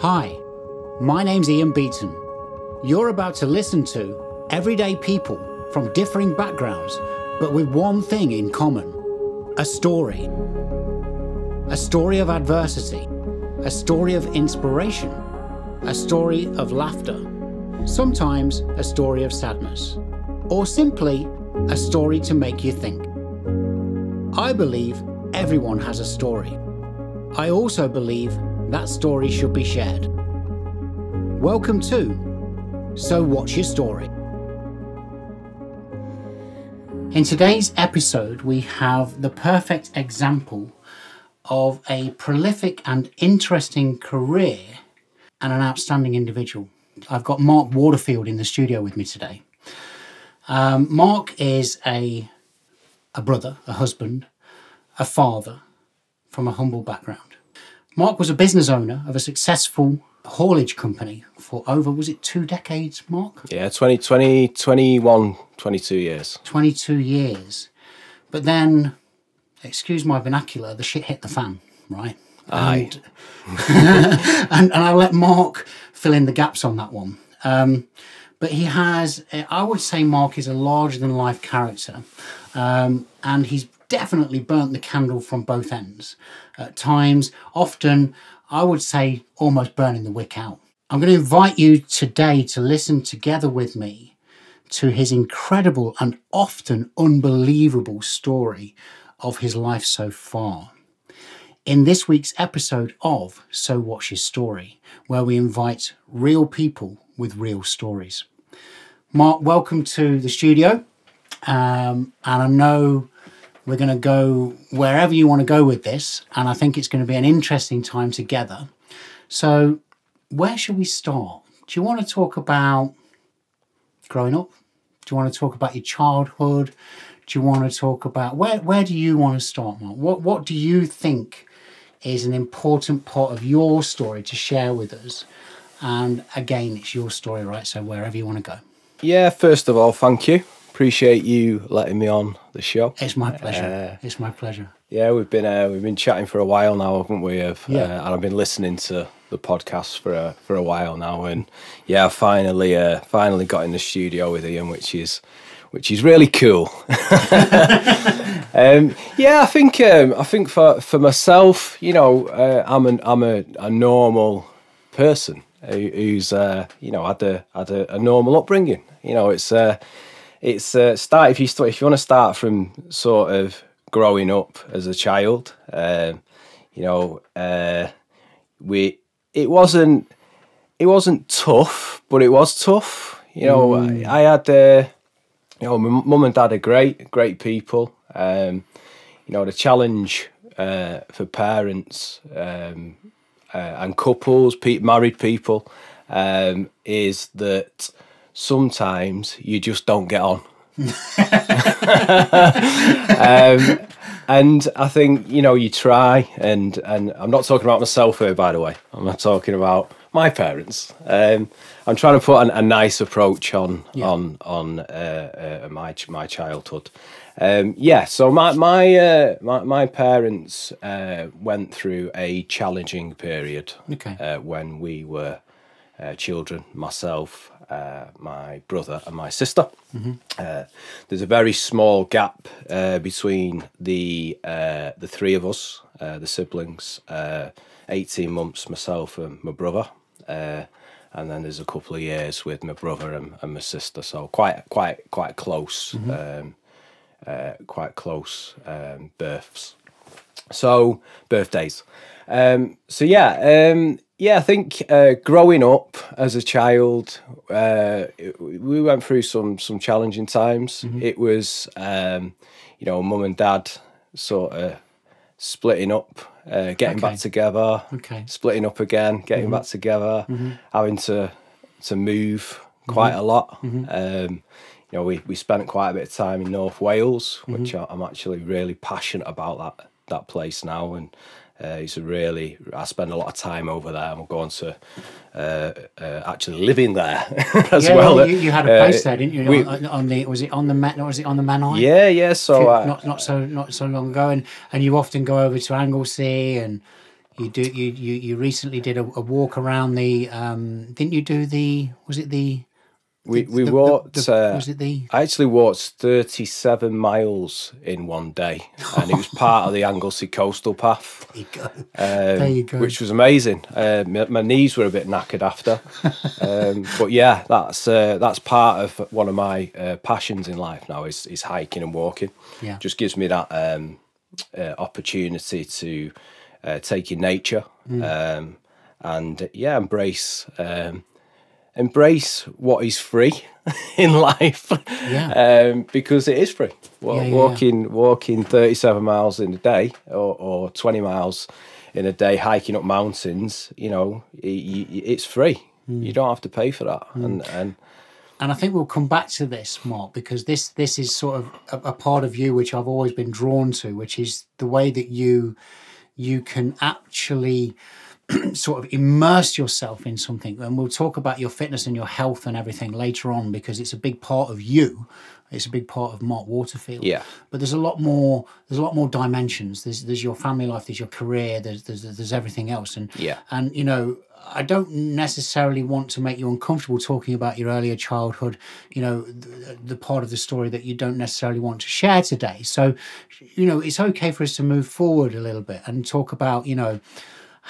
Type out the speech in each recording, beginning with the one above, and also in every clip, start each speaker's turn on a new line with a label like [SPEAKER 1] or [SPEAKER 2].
[SPEAKER 1] Hi, my name's Ian Beaton. You're about to listen to everyday people from differing backgrounds, but with one thing in common a story. A story of adversity, a story of inspiration, a story of laughter, sometimes a story of sadness, or simply a story to make you think. I believe everyone has a story. I also believe that story should be shared. Welcome to So What's Your Story? In today's episode, we have the perfect example of a prolific and interesting career and an outstanding individual. I've got Marc Waterfield in the studio with me today. Um, Marc is a, a brother, a husband, a father from a humble background. Marc was a business owner of a successful haulage company for over, was it two decades, Marc?
[SPEAKER 2] Yeah, 20, 20, 21, 22 years.
[SPEAKER 1] 22 years. But then, excuse my vernacular, the shit hit the fan, right?
[SPEAKER 2] Aye.
[SPEAKER 1] And, and, and I'll let Marc fill in the gaps on that one. Um, but he has, I would say, Marc is a larger than life character. Um, and he's definitely burnt the candle from both ends at times, often, I would say, almost burning the wick out. I'm going to invite you today to listen together with me to his incredible and often unbelievable story of his life so far. In this week's episode of So What's Your Story, where we invite real people with real stories. Marc, welcome to the studio. Um, and I know we're going to go wherever you want to go with this, and I think it's going to be an interesting time together. So, where should we start? Do you want to talk about growing up? Do you want to talk about your childhood? Do you want to talk about where where do you want to start, Marc? What what do you think is an important part of your story to share with us? And again, it's your story, right? So wherever you want to go.
[SPEAKER 2] Yeah, first of all, thank you. Appreciate you letting me on the show.
[SPEAKER 1] It's my pleasure. Uh, it's my pleasure.
[SPEAKER 2] Yeah, we've been uh, we've been chatting for a while now, haven't we? Of,
[SPEAKER 1] Yeah.
[SPEAKER 2] uh, and I've been listening to the podcast for a, for a while now, and yeah, I finally uh, finally got in the studio with Ian, which is which is really cool. um, yeah, I think um, I think for for myself, you know, uh, I'm an I'm a, a normal person who, who's uh, you know had a had a, a normal upbringing. You know, it's uh, it's uh, start if you st- if you want to start from sort of growing up as a child. Um, you know, uh, we it wasn't it wasn't tough, but it was tough. You know, I, I had uh, you know, my mum and dad are great, great people. Um, you know, the challenge uh, for parents um, uh, and couples, pe- married people, um, is that sometimes you just don't get on. um, and I think you know you try, and and I'm not talking about myself here, by the way. I'm not talking about my parents. Um, I'm trying to put an, a nice approach on on on uh, uh, my my childhood. Um, yeah, so my my uh, my, my parents uh, went through a challenging period
[SPEAKER 1] Okay.
[SPEAKER 2] uh, when we were uh, children. Myself, uh, my brother, and my sister. Uh, there's a very small gap uh, between the uh, the three of us, uh, the siblings. Uh, Eighteen months, myself and my brother, uh, and then there's a couple of years with my brother and, and my sister. So quite quite quite close, um, uh, quite close um, births. So birthdays. Um, so yeah, um, yeah. I think uh, growing up as a child, uh, we went through some some challenging times. It was, um, you know, mum and dad sort of splitting up, uh, getting
[SPEAKER 1] Okay.
[SPEAKER 2] back together,
[SPEAKER 1] Okay.
[SPEAKER 2] splitting up again, getting back together, having to to move quite a lot. Um, you know, we, we spent quite a bit of time in North Wales, which I- I'm actually really passionate about that that place now, and uh, it's a really I spend a lot of time over there. I'm going to uh, uh, actually living there as
[SPEAKER 1] yeah,
[SPEAKER 2] well.
[SPEAKER 1] you, you had a
[SPEAKER 2] Uh,
[SPEAKER 1] place there, didn't you?
[SPEAKER 2] we-
[SPEAKER 1] on, on the was it on the Man? Was it on the Manor?
[SPEAKER 2] yeah, yeah. So uh,
[SPEAKER 1] not not so not so long ago, and and you often go over to Anglesey, and You do you you, you recently did a, a walk around the um didn't you do the was it the
[SPEAKER 2] We we
[SPEAKER 1] the- the-
[SPEAKER 2] walked.
[SPEAKER 1] the-
[SPEAKER 2] uh,
[SPEAKER 1] was it the
[SPEAKER 2] I actually walked 37 miles in one day, and it was part of the Anglesey Coastal Path.
[SPEAKER 1] there you go.
[SPEAKER 2] um,
[SPEAKER 1] there you go.
[SPEAKER 2] which was amazing. Uh, my, my knees were a bit knackered after, um, but yeah, that's uh, that's part of one of my uh, passions in life now is is hiking and walking.
[SPEAKER 1] Yeah.
[SPEAKER 2] just gives me that um, uh, opportunity to uh, take in nature
[SPEAKER 1] Mm.
[SPEAKER 2] um, and yeah, embrace. Um, Embrace what is free in life,
[SPEAKER 1] Yeah.
[SPEAKER 2] um, because it is free. Wa-
[SPEAKER 1] Yeah, yeah, yeah.
[SPEAKER 2] walking, walking thirty-seven miles in a day, or, or twenty miles in a day, hiking up mountains. You know, i i it's free.
[SPEAKER 1] Hmm.
[SPEAKER 2] You don't have to pay for that, and and
[SPEAKER 1] and I think we'll come back to this, Marc, because this this is sort of a, a part of you which I've always been drawn to, which is the way that you you can actually sort of immerse yourself in something. And we'll talk about your fitness and your health and everything later on because it's a big part of you. It's a big part of Marc Waterfield.
[SPEAKER 2] Yeah.
[SPEAKER 1] But there's a lot more. There's a lot more dimensions. There's there's your family life. There's your career. There's there's there's everything else. And
[SPEAKER 2] Yeah.
[SPEAKER 1] and you know i don't necessarily want to make you uncomfortable talking about your earlier childhood you know the, the part of the story that you don't necessarily want to share today so you know it's okay for us to move forward a little bit and talk about you know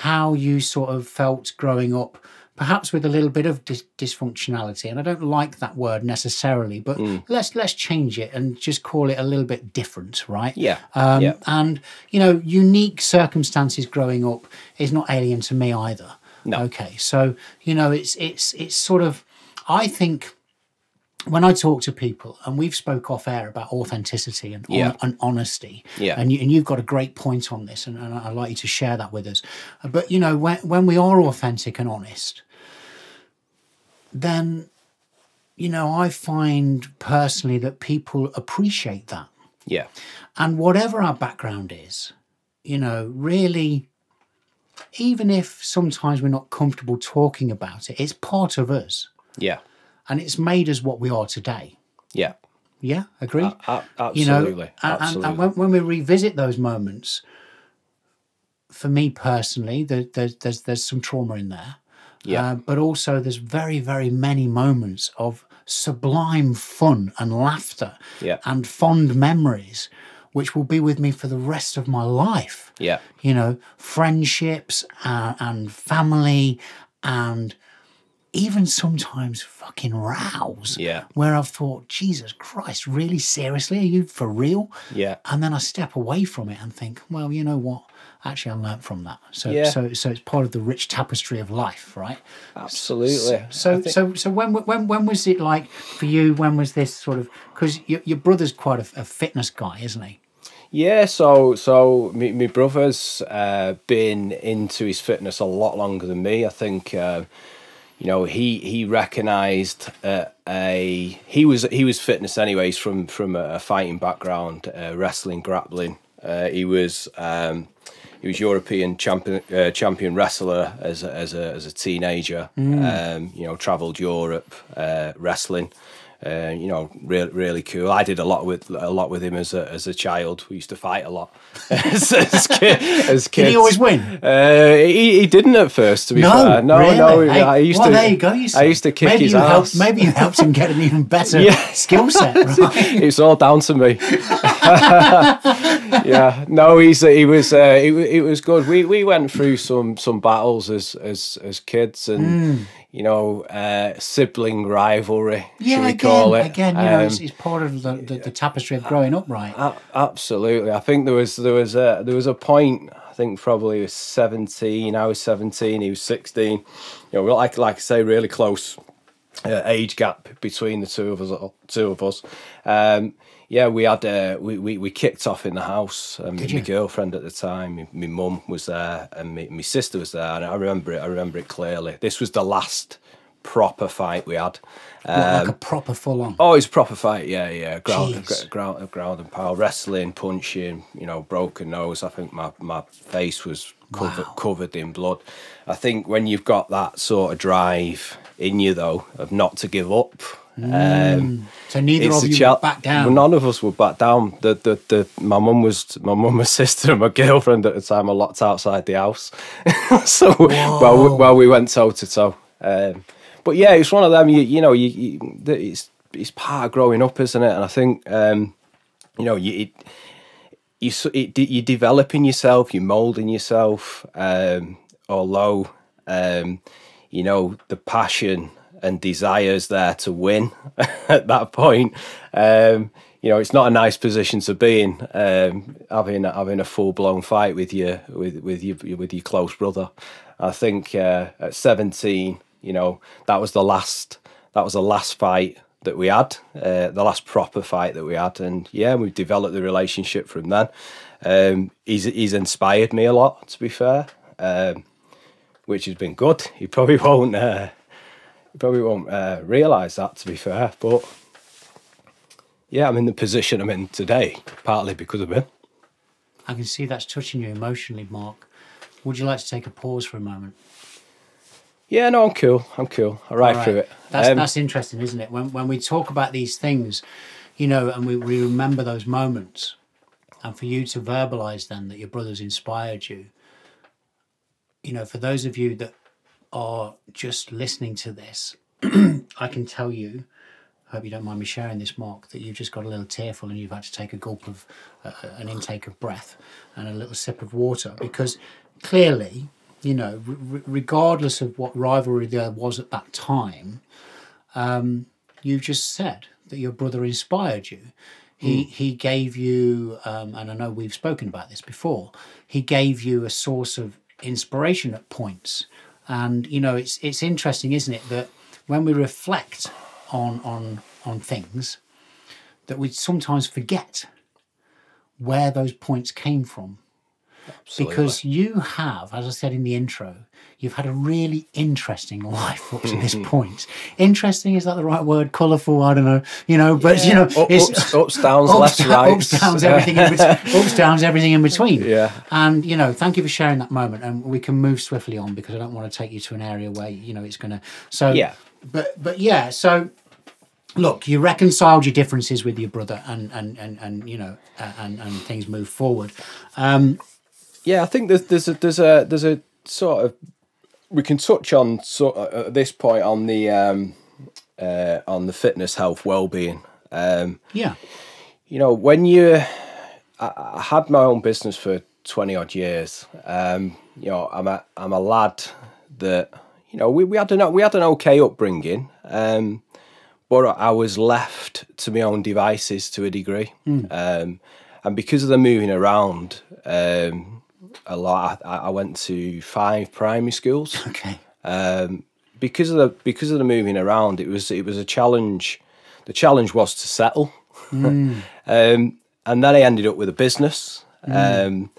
[SPEAKER 1] how you sort of felt growing up perhaps with a little bit of dis- dysfunctionality. And i don't like that word necessarily but let's let's change it and just call it a little bit different right?
[SPEAKER 2] Yeah,
[SPEAKER 1] um,
[SPEAKER 2] yeah.
[SPEAKER 1] and you know unique circumstances growing up is not alien to me either.
[SPEAKER 2] No.
[SPEAKER 1] okay. So you know it's it's it's sort of i think when I talk to people, and we've spoke off air about authenticity and,
[SPEAKER 2] Yeah.
[SPEAKER 1] and honesty,
[SPEAKER 2] Yeah.
[SPEAKER 1] and, you, and you've got a great point on this, and, and I'd like you to share that with us. But you know, when when we are authentic and honest, then you know I find personally that people appreciate that
[SPEAKER 2] yeah,
[SPEAKER 1] and whatever our background is, you know, really, even if sometimes we're not comfortable talking about it, it's part of us
[SPEAKER 2] yeah,
[SPEAKER 1] and it's made us what we are today.
[SPEAKER 2] yeah.
[SPEAKER 1] Yeah, agree?
[SPEAKER 2] A-
[SPEAKER 1] you know,
[SPEAKER 2] absolutely,
[SPEAKER 1] and, and-
[SPEAKER 2] absolutely.
[SPEAKER 1] and when, when we revisit those moments, for me personally, there, there's, there's, there's some trauma in there.
[SPEAKER 2] Yeah.
[SPEAKER 1] Uh, but also, there's very, very many moments of sublime fun and laughter
[SPEAKER 2] Yeah.
[SPEAKER 1] and fond memories, which will be with me for the rest of my life.
[SPEAKER 2] yeah,
[SPEAKER 1] You know, friendships uh, and family and even sometimes fucking rows.
[SPEAKER 2] Yeah.
[SPEAKER 1] Where I've thought, Jesus Christ, really seriously? Are you for real?
[SPEAKER 2] yeah.
[SPEAKER 1] And then I step away from it and think, well, you know what? Actually, I learnt from that. So,
[SPEAKER 2] Yeah.
[SPEAKER 1] so, so it's part of the rich tapestry of life, right?
[SPEAKER 2] Absolutely.
[SPEAKER 1] So,
[SPEAKER 2] I think-
[SPEAKER 1] so, so when, when, when was it like for you? When was this sort of? Because your, your brother's quite a, a fitness guy, isn't he?
[SPEAKER 2] Yeah, so so my, my brother's uh, been into his fitness a lot longer than me. I think uh, you know he he recognised uh, a he was he was fitness anyways from from a fighting background, uh, wrestling, grappling. Uh, he was um, he was European champion uh, champion wrestler as a, as a as a teenager. Um, you know, travelled Europe uh, wrestling. Uh, you know, really, really cool. I did a lot with a lot with him as a as a child. We used to fight a lot as, as, kid, as kids.
[SPEAKER 1] Did he always win?
[SPEAKER 2] Uh, he, he didn't at first. To be
[SPEAKER 1] No,
[SPEAKER 2] fair, no,
[SPEAKER 1] really?
[SPEAKER 2] no.
[SPEAKER 1] Hey,
[SPEAKER 2] I used
[SPEAKER 1] well,
[SPEAKER 2] to.
[SPEAKER 1] there you go. You
[SPEAKER 2] I used to kick
[SPEAKER 1] maybe
[SPEAKER 2] his ass.
[SPEAKER 1] Helped, maybe you helped him get an even better
[SPEAKER 2] Yeah.
[SPEAKER 1] skill set. Right?
[SPEAKER 2] it's all down to me. yeah, no, he's he was uh, it, it was good. We we went through some some battles as as as kids, and you know, uh, sibling rivalry. should
[SPEAKER 1] yeah,
[SPEAKER 2] we
[SPEAKER 1] again,
[SPEAKER 2] call it?
[SPEAKER 1] again, you know,
[SPEAKER 2] Um,
[SPEAKER 1] it's, it's part of the, the, the tapestry of growing up, right?
[SPEAKER 2] A- absolutely. I think there was there was a there was a point. I think probably he was seventeen. I was seventeen. He was sixteen. You know, like like I say, really close uh, age gap between the two of us. Two of us. Um, yeah, we had uh, we, we we kicked off in the house. Um, my girlfriend at the time, my, mum was there, and my, my sister was there, and I remember it. I remember it clearly. This was the last proper fight we had.
[SPEAKER 1] What, like a proper full on.
[SPEAKER 2] Oh, it's proper fight. Yeah, yeah. Ground, gr- ground, ground and pound, wrestling, punching. You know, broken nose. I think my my face was covered
[SPEAKER 1] Wow.
[SPEAKER 2] covered in blood. I think when you've got that sort of drive in you, though, of not to give up, Um,
[SPEAKER 1] So neither of you
[SPEAKER 2] chal-
[SPEAKER 1] back down.
[SPEAKER 2] Well, none of us were back down. The the, the my mum was my mum, my sister, and my girlfriend at the time were locked outside the house. so well, we, while we went toe to toe. Um, but yeah, it's one of them. You you know you, you it's it's part of growing up, isn't it? And I think um, you know you. It, you it, you're developing yourself, you're molding yourself. Um, although um, you know the passion and desires there to win at that point. Um, you know, it's not a nice position to be in, um, having having a full blown fight with your with with your with your close brother. I think uh, at 17, you know, that was the last that was the last fight that we had, uh, the last proper fight that we had, and yeah, we've developed the relationship from then. Um, he's he's inspired me a lot, to be fair, um, which has been good. He probably won't uh, he probably won't uh, realise that, to be fair, but yeah, I'm in the position I'm in today, partly because of him.
[SPEAKER 1] I can see that's touching you emotionally, Marc. Would you like to take a pause for a moment?
[SPEAKER 2] Yeah, no, I'm cool. I'm cool. I ride
[SPEAKER 1] All
[SPEAKER 2] through it.
[SPEAKER 1] That's
[SPEAKER 2] Um,
[SPEAKER 1] that's interesting, isn't it? When when we talk about these things, you know, and we, we remember those moments, and for you to verbalize then that your brothers inspired you. You know, for those of you that are just listening to this, I can tell you. I hope you don't mind me sharing this, Marc, that you've just got a little tearful and you've had to take a gulp of uh, an intake of breath and a little sip of water because clearly, you know, r- regardless of what rivalry there was at that time, um, you just said that your brother inspired you. He he gave you, um, and I know we've spoken about this before. He gave you a source of inspiration at points, and you know it's it's interesting, isn't it, that when we reflect on on on things, that we sometimes forget where those points came from
[SPEAKER 2] absolutely.
[SPEAKER 1] because you have, as I said in the intro, you've had a really interesting life up to this point. Interesting is that the right word? Colourful? I don't know. You know, but you know,
[SPEAKER 2] Up-
[SPEAKER 1] it's
[SPEAKER 2] ups, ups, downs,
[SPEAKER 1] ups,
[SPEAKER 2] left, right.
[SPEAKER 1] ups, downs, everything in between. ups, downs, everything in between.
[SPEAKER 2] Yeah.
[SPEAKER 1] And you know, thank you for sharing that moment, and we can move swiftly on because I don't want to take you to an area where you know it's going to. So
[SPEAKER 2] Yeah.
[SPEAKER 1] but but yeah, so. Look, you reconciled your differences with your brother, and and and, and you know, and and things move forward. Um,
[SPEAKER 2] Yeah, I think there's there's a there's a there's a sort of we can touch on sort of, at this point on the um, uh, on the fitness, health, well being. Um,
[SPEAKER 1] yeah,
[SPEAKER 2] you know, when you, I, I had my own business for twenty odd years. Um, you know, I'm a I'm a lad that you know we, we had an we had an okay upbringing, um, but I was left to my own devices to a degree, um, and because of the moving around um, a lot, I, I went to five primary schools
[SPEAKER 1] okay.
[SPEAKER 2] um, because of the because of the moving around, it was it was a challenge. The challenge was to settle, um, and then I ended up with a business um,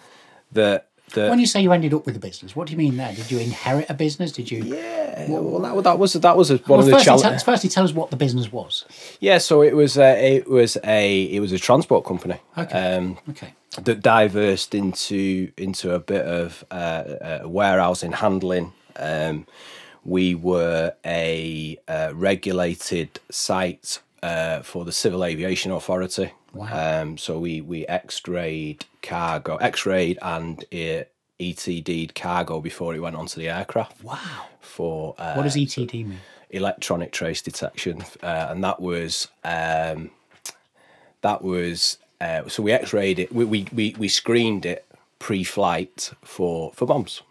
[SPEAKER 2] that that
[SPEAKER 1] When you say you ended up with a business, what do you mean there? Did you inherit a business? Did you?
[SPEAKER 2] yeah, well, that, that was that was a, one
[SPEAKER 1] Well,
[SPEAKER 2] of the challenges.
[SPEAKER 1] firstly, tell us what the business was.
[SPEAKER 2] Yeah, so it was a, it was a it was a transport company.
[SPEAKER 1] Okay.
[SPEAKER 2] Um,
[SPEAKER 1] Okay.
[SPEAKER 2] That diversed into into a bit of uh, uh, warehousing handling. Um, we were a uh, regulated site uh, for the Civil Aviation Authority.
[SPEAKER 1] Wow.
[SPEAKER 2] Um, so we we X-rayed cargo, X-rayed and ETD'd cargo before it went onto the aircraft
[SPEAKER 1] Wow.
[SPEAKER 2] for uh,
[SPEAKER 1] What does ETD mean?
[SPEAKER 2] electronic trace detection, uh, and that was um, that was uh, so we X-rayed it. We we we, we screened it pre-flight for for bombs.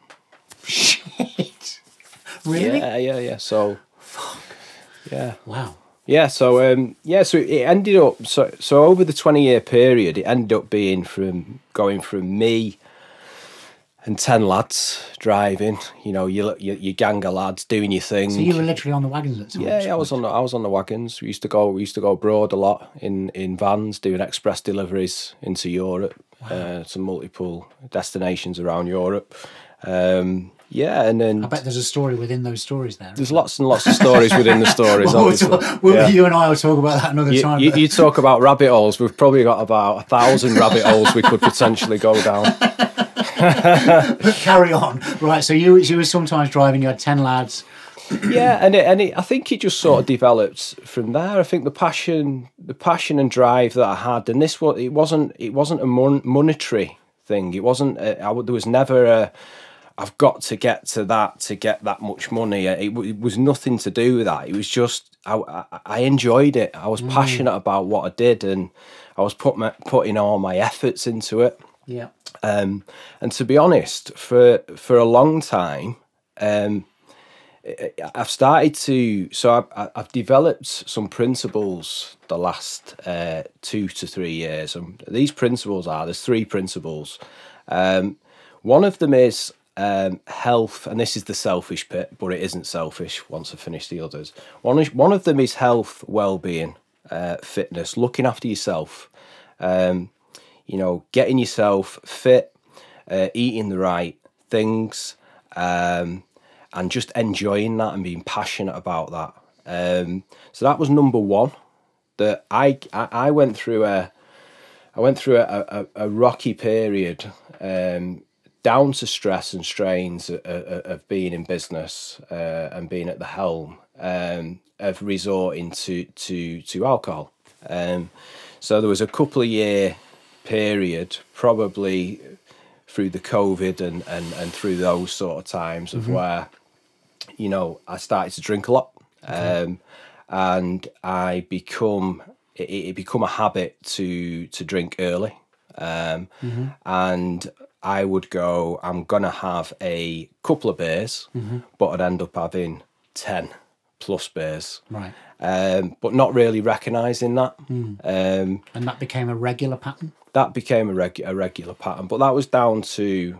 [SPEAKER 1] Shit. Really?
[SPEAKER 2] Yeah, yeah, yeah. So Fuck. yeah,
[SPEAKER 1] Wow.
[SPEAKER 2] yeah. So um, yeah, so it ended up so so over the twenty year period, it ended up being from going from me. And ten lads driving, you know, your your, your gang of lads doing your thing.
[SPEAKER 1] So you were literally on the wagons at times.
[SPEAKER 2] Yeah, yeah, I was on the I was on the wagons. We used to go we used to go abroad a lot in in vans doing express deliveries into Europe, uh, to multiple destinations around Europe. Um, yeah, and then
[SPEAKER 1] I bet there's a story within those stories there.
[SPEAKER 2] there's lots and lots of stories within the stories.
[SPEAKER 1] Well, we'll
[SPEAKER 2] obviously.
[SPEAKER 1] talk- we'll-
[SPEAKER 2] Yeah.
[SPEAKER 1] You and I will talk about that another
[SPEAKER 2] You,
[SPEAKER 1] time.
[SPEAKER 2] you, you talk about rabbit holes. We've probably got about a thousand rabbit holes we could potentially go down.
[SPEAKER 1] carry on. Right. So you you were sometimes driving. You had ten lads.
[SPEAKER 2] yeah, and it, and it, I think it just sort of developed from there. I think the passion, the passion and drive that I had, and this was it wasn't it wasn't a mon- monetary thing. It wasn't. A, I, there was never a. I've got to get to that to get that much money. It, it was nothing to do with that. It was just I, I, I enjoyed it. I was mm. passionate about what I did, and I was put my, putting all my efforts into it.
[SPEAKER 1] Yeah.
[SPEAKER 2] Um, and to be honest, for for a long time, um, I've started to so I've, I've developed some principles the last uh, two to three years, and these principles are there's three principles. Um, one of them is um, health, and this is the selfish bit, but it isn't selfish. Once I finish the others, one is, one of them is health, well-being, uh, fitness, looking after yourself. Um, you know, getting yourself fit, uh, eating the right things. Um, and just enjoying that and being passionate about that. Um, so that was number one. That I, I, I went through a I went through a, a, a rocky period um, down to stress and strains of, of being in business uh, and being at the helm um, of resorting to to to alcohol. Um, so there was a couple of year period, probably through the COVID and, and, and through those sort of times of mm-hmm. where you know, I started to drink a lot, okay. um, and I become it, it, become a habit to to drink early, um, mm-hmm. and I would go. I'm gonna have a couple of beers, mm-hmm. but I'd end up having ten plus beers,
[SPEAKER 1] right?
[SPEAKER 2] Um, but not really recognizing that,
[SPEAKER 1] mm. Um, and that became a regular pattern.
[SPEAKER 2] That became a, reg- a regular pattern, but that was down to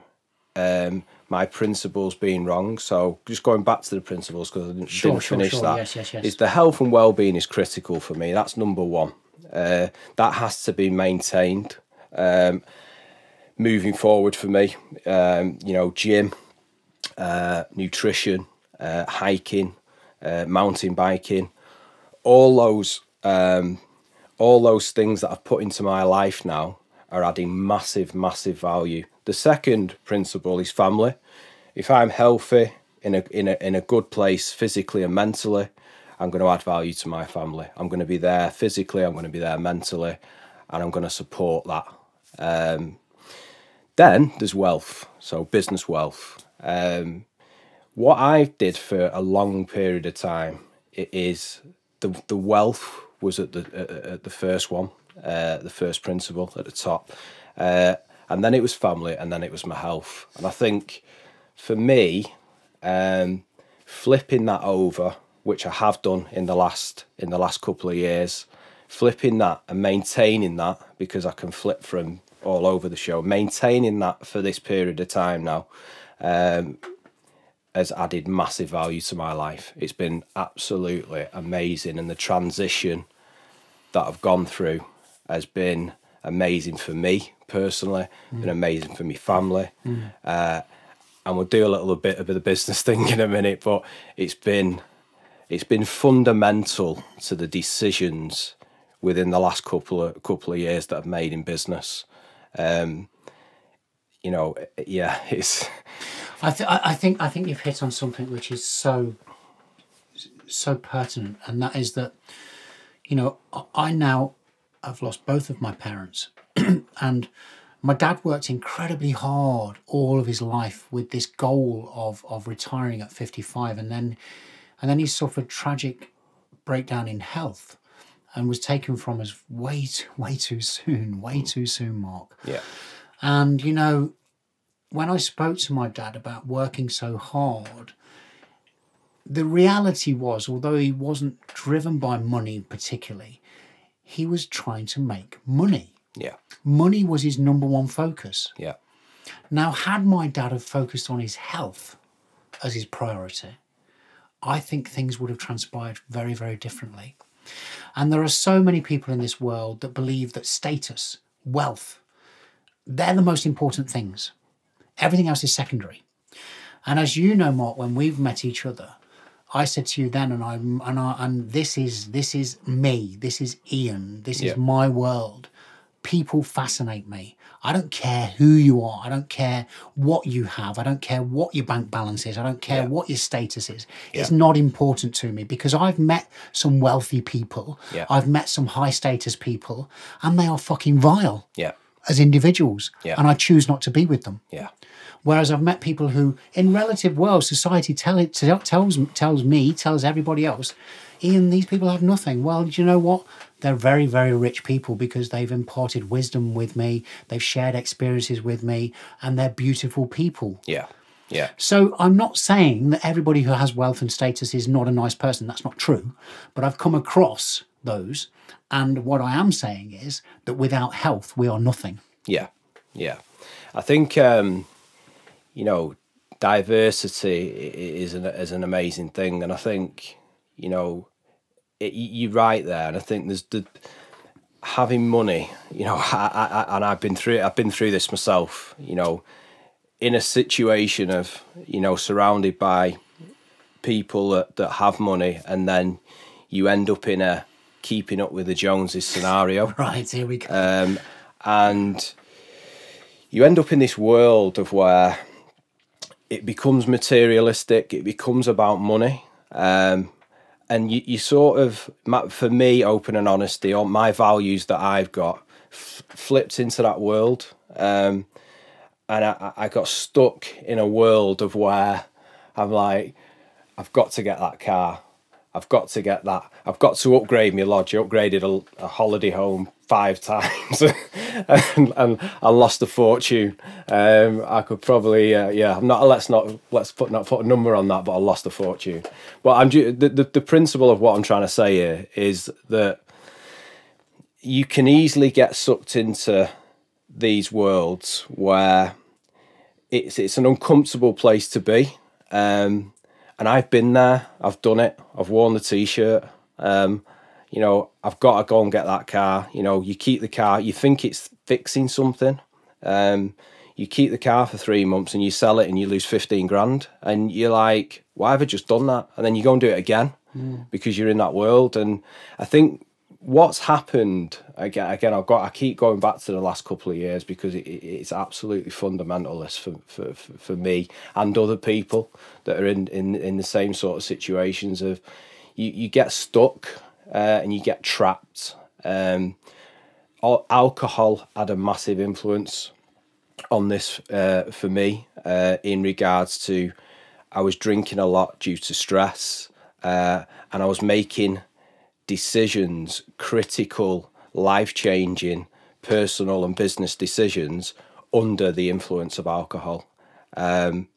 [SPEAKER 2] um, my principles being wrong. So just going back to the principles because I didn't, sure, didn't sure, finish sure. that.
[SPEAKER 1] Yes, yes, yes.
[SPEAKER 2] Is the health and well-being is critical for me. That's number one. Uh, that has to be maintained. Um, moving forward for me, um, you know, gym, uh, nutrition, uh, hiking, uh, mountain biking, all those, um, all those things that I've put into my life now are adding massive, massive value. The second principle is family. If I'm healthy, in a, in a, in a good place physically and mentally, I'm going to add value to my family. I'm going to be there physically, I'm going to be there mentally, and I'm going to support that. Um, then there's wealth, so business wealth. Um, what I did for a long period of time it is the the wealth was at the at the first one uh, the first principle at the top. Uh, and then it was family, and then it was my health. And I think for me, um, flipping that over, which I have done in the last in the last couple of years, flipping that and maintaining that because I can flip from all over the show, maintaining that for this period of time now. Um, has added massive value to my life. It's been absolutely amazing, and the transition that I've gone through has been amazing for me personally, mm. been amazing for my family. Mm. Uh, and we'll do a little bit of the business thing in a minute, but it's been it's been fundamental to the decisions within the last couple of couple of years that I've made in business. Um, you know, yeah, it's.
[SPEAKER 1] I, th- I think I think you've hit on something which is so so pertinent, and that is that you know I now I've lost both of my parents. and my dad worked incredibly hard all of his life with this goal of, of retiring at 55 and then and then he suffered tragic breakdown in health and was taken from us way too, way too soon way hmm. too soon mark.
[SPEAKER 2] Yeah.
[SPEAKER 1] And you know when i spoke to my dad about working so hard the reality was although he wasn't driven by money particularly he was trying to make money.
[SPEAKER 2] Yeah.
[SPEAKER 1] Money was his number one focus.
[SPEAKER 2] Yeah.
[SPEAKER 1] Now, had my dad have focused on his health as his priority, I think things would have transpired very, very differently. And there are so many people in this world that believe that status, wealth, they're the most important things. Everything else is secondary. And as you know, Marc, when we've met each other, I said to you then, and I and I and this is this is me. This is Ian. This is my world. people fascinate me. I don't care who you are. I don't care what you have. I don't care what your bank balance is. I don't care
[SPEAKER 2] Yeah.
[SPEAKER 1] what your status is. It's not important to me because I've met some wealthy people.
[SPEAKER 2] Yeah.
[SPEAKER 1] I've met some high status people and they are fucking vile
[SPEAKER 2] Yeah.
[SPEAKER 1] as individuals.
[SPEAKER 2] Yeah.
[SPEAKER 1] And I choose not to be with them.
[SPEAKER 2] Yeah.
[SPEAKER 1] Whereas I've met people who, in relative world, society tell it, tells tells me, tells everybody else, Ian, these people have nothing. Well, do you know what? They're very, very rich people because they've imparted wisdom with me, they've shared experiences with me, and they're beautiful people.
[SPEAKER 2] Yeah. Yeah.
[SPEAKER 1] So I'm not saying that everybody who has wealth and status is not a nice person. That's not true. But I've come across those. And what I am saying is that without health, we are nothing.
[SPEAKER 2] Yeah, yeah. I think um, you know diversity is an is an amazing thing, and I think you know it, you're right there, and I think there's the having money. You know, I, I- and I've been through I've been through this myself. You know, in a situation of you know surrounded by people that, that have money, and then you end up in a keeping up with the Joneses scenario
[SPEAKER 1] Right, here we go.
[SPEAKER 2] um, and you end up in this world of where it becomes materialistic it becomes about money um, and you, you sort of for me open and honesty on my values that i've got f- flipped into that world um, and I, I got stuck in a world of where i'm like i've got to get that car I've got to get that. I've got to upgrade my lodge. Upgraded a, a holiday home five times and, and I lost a fortune. Um, I could probably, uh, yeah, I'm not. Let's not let's put not put a number on that, but I lost a fortune. But I'm the, the the principle of what I'm trying to say here is that you can easily get sucked into these worlds where it's it's an uncomfortable place to be. Um, and I've been there. I've done it. I've worn the t-shirt. Um, you know, I've got to go and get that car. You know, you keep the car. You think it's fixing something. Um, you keep the car for three months and you sell it and you lose fifteen grand. And you're like, why have I just done that? And then you go and do it again because you're in that world. And I think what's happened again again i've got i keep going back to the last couple of years because it, it- it's absolutely fundamentalist for, for for for me and other people that are in in, in the same sort of situations of you, you get stuck uh, and you get trapped um alcohol had a massive influence on this uh, for me uh, in regards to I was drinking a lot due to stress uh, and I was making decisions, critical, life changing, personal and business decisions under the influence of alcohol. Um,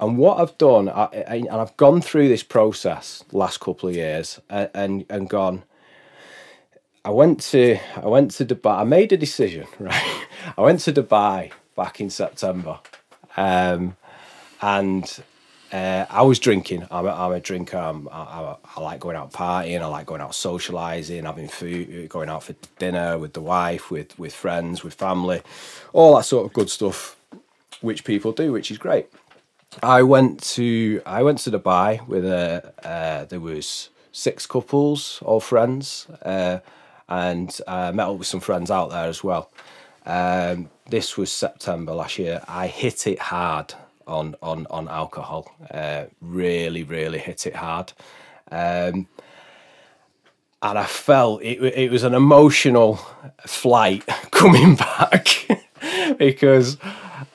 [SPEAKER 2] and what I've done, I, I, and I've gone through this process last couple of years and, and, and gone, I went to I went to Dubai. I made a decision, right? I went to Dubai back in September, um, and uh, I was drinking. I'm a, I'm a drinker. I'm, I, I, like going out partying. I like going out socializing, having food, going out for dinner with the wife, with with friends, with family, all that sort of good stuff, which people do, which is great. I went to I went to Dubai with a uh, there was six couples, all friends, uh, and uh, met up with some friends out there as well. Um, this was September last year. I hit it hard on on on alcohol. Uh, really, really hit it hard. Um, and I felt it, it was an emotional flight coming back because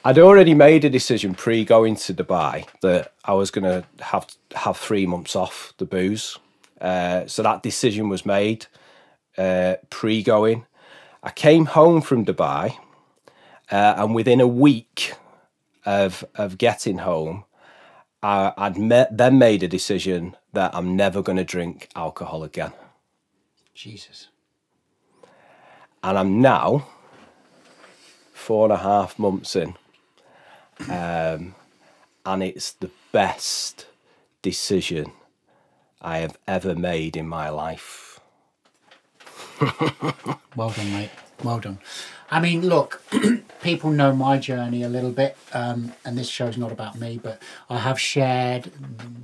[SPEAKER 2] I'd already made a decision pre going to Dubai that I was going to have have three months off the booze. Uh, so that decision was made uh, pre going. I came home from Dubai, uh, and within a week of of getting home, I, I'd met, then made a decision that I'm never going to drink alcohol again.
[SPEAKER 1] Jesus.
[SPEAKER 2] and I'm now four and a half months in, um, and it's the best decision I have ever made in my life.
[SPEAKER 1] Well done, mate. Well done. I mean, look, people know my journey a little bit, um, and this show's not about me, but I have shared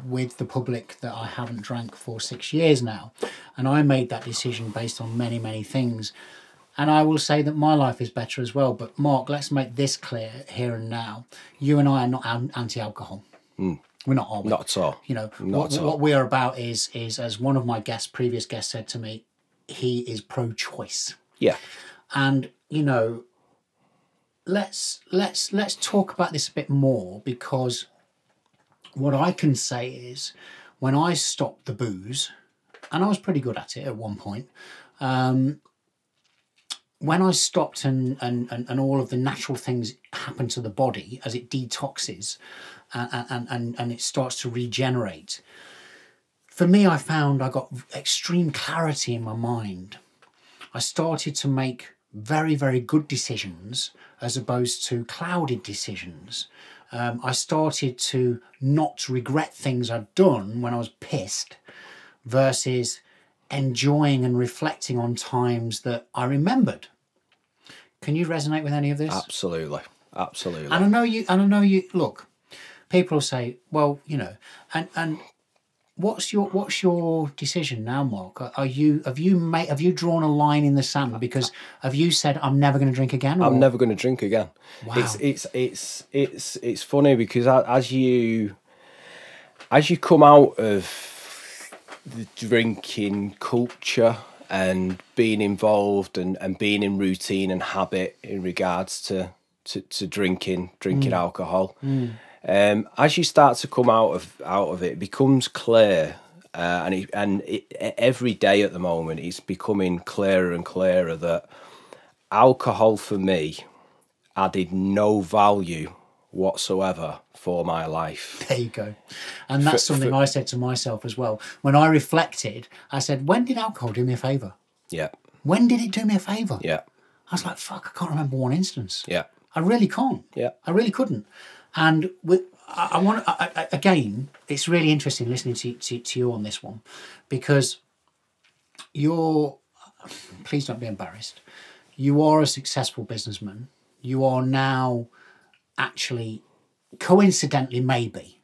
[SPEAKER 1] with the public that I haven't drank for six years now. And I made that decision based on many, many things. And I will say that my life is better as well. But Marc, let's make this clear here and now. You and I are not anti-alcohol. We're not, are we?
[SPEAKER 2] Not at all.
[SPEAKER 1] You know,
[SPEAKER 2] Not
[SPEAKER 1] what, what we are about is is as one of my guests, previous guests, said to me, he is pro-choice
[SPEAKER 2] Yeah.
[SPEAKER 1] and you know let's let's let's talk about this a bit more because what i can say is when i stopped the booze and i was pretty good at it at one point um, when i stopped and, and and and all of the natural things happen to the body as it detoxes and and and, and it starts to regenerate for me i found i got extreme clarity in my mind I started to make very, very good decisions as opposed to clouded decisions. Um, I started to not regret things I'd done when I was pissed versus enjoying and reflecting on times that I remembered. Can you resonate with any of this?
[SPEAKER 2] Absolutely. Absolutely.
[SPEAKER 1] And I know you. And I know you. Look, people will say, "Well, you know," and and what's your what's your decision now, Marc? Are- Are you have you made have you drawn a line in the sand because have you said I'm never going to drink again? Or?
[SPEAKER 2] I'm never going to drink again.
[SPEAKER 1] Wow.
[SPEAKER 2] It's it's it's it's it's funny because as you as you come out of the drinking culture and being involved and, and being in routine and habit in regards to to, to drinking drinking alcohol. Um, as you start to come out of out of it, it becomes clear uh, and it, and it, every day at the moment it's becoming clearer and clearer that alcohol for me added no value whatsoever for my life.
[SPEAKER 1] There you go. And that's
[SPEAKER 2] For-
[SPEAKER 1] something
[SPEAKER 2] for-
[SPEAKER 1] I said to myself as well. When I reflected, I said, when did alcohol do me a favour?
[SPEAKER 2] Yeah,
[SPEAKER 1] When did it do me a favour?
[SPEAKER 2] yeah,
[SPEAKER 1] I was like, fuck, I can't remember one instance.
[SPEAKER 2] yeah,
[SPEAKER 1] I really can't.
[SPEAKER 2] Yeah.
[SPEAKER 1] I really couldn't. And with, I, I want I, I, again, it's really interesting listening to, to, to you on this one because you're, please don't be embarrassed. You are a successful businessman. You are now actually, coincidentally, maybe,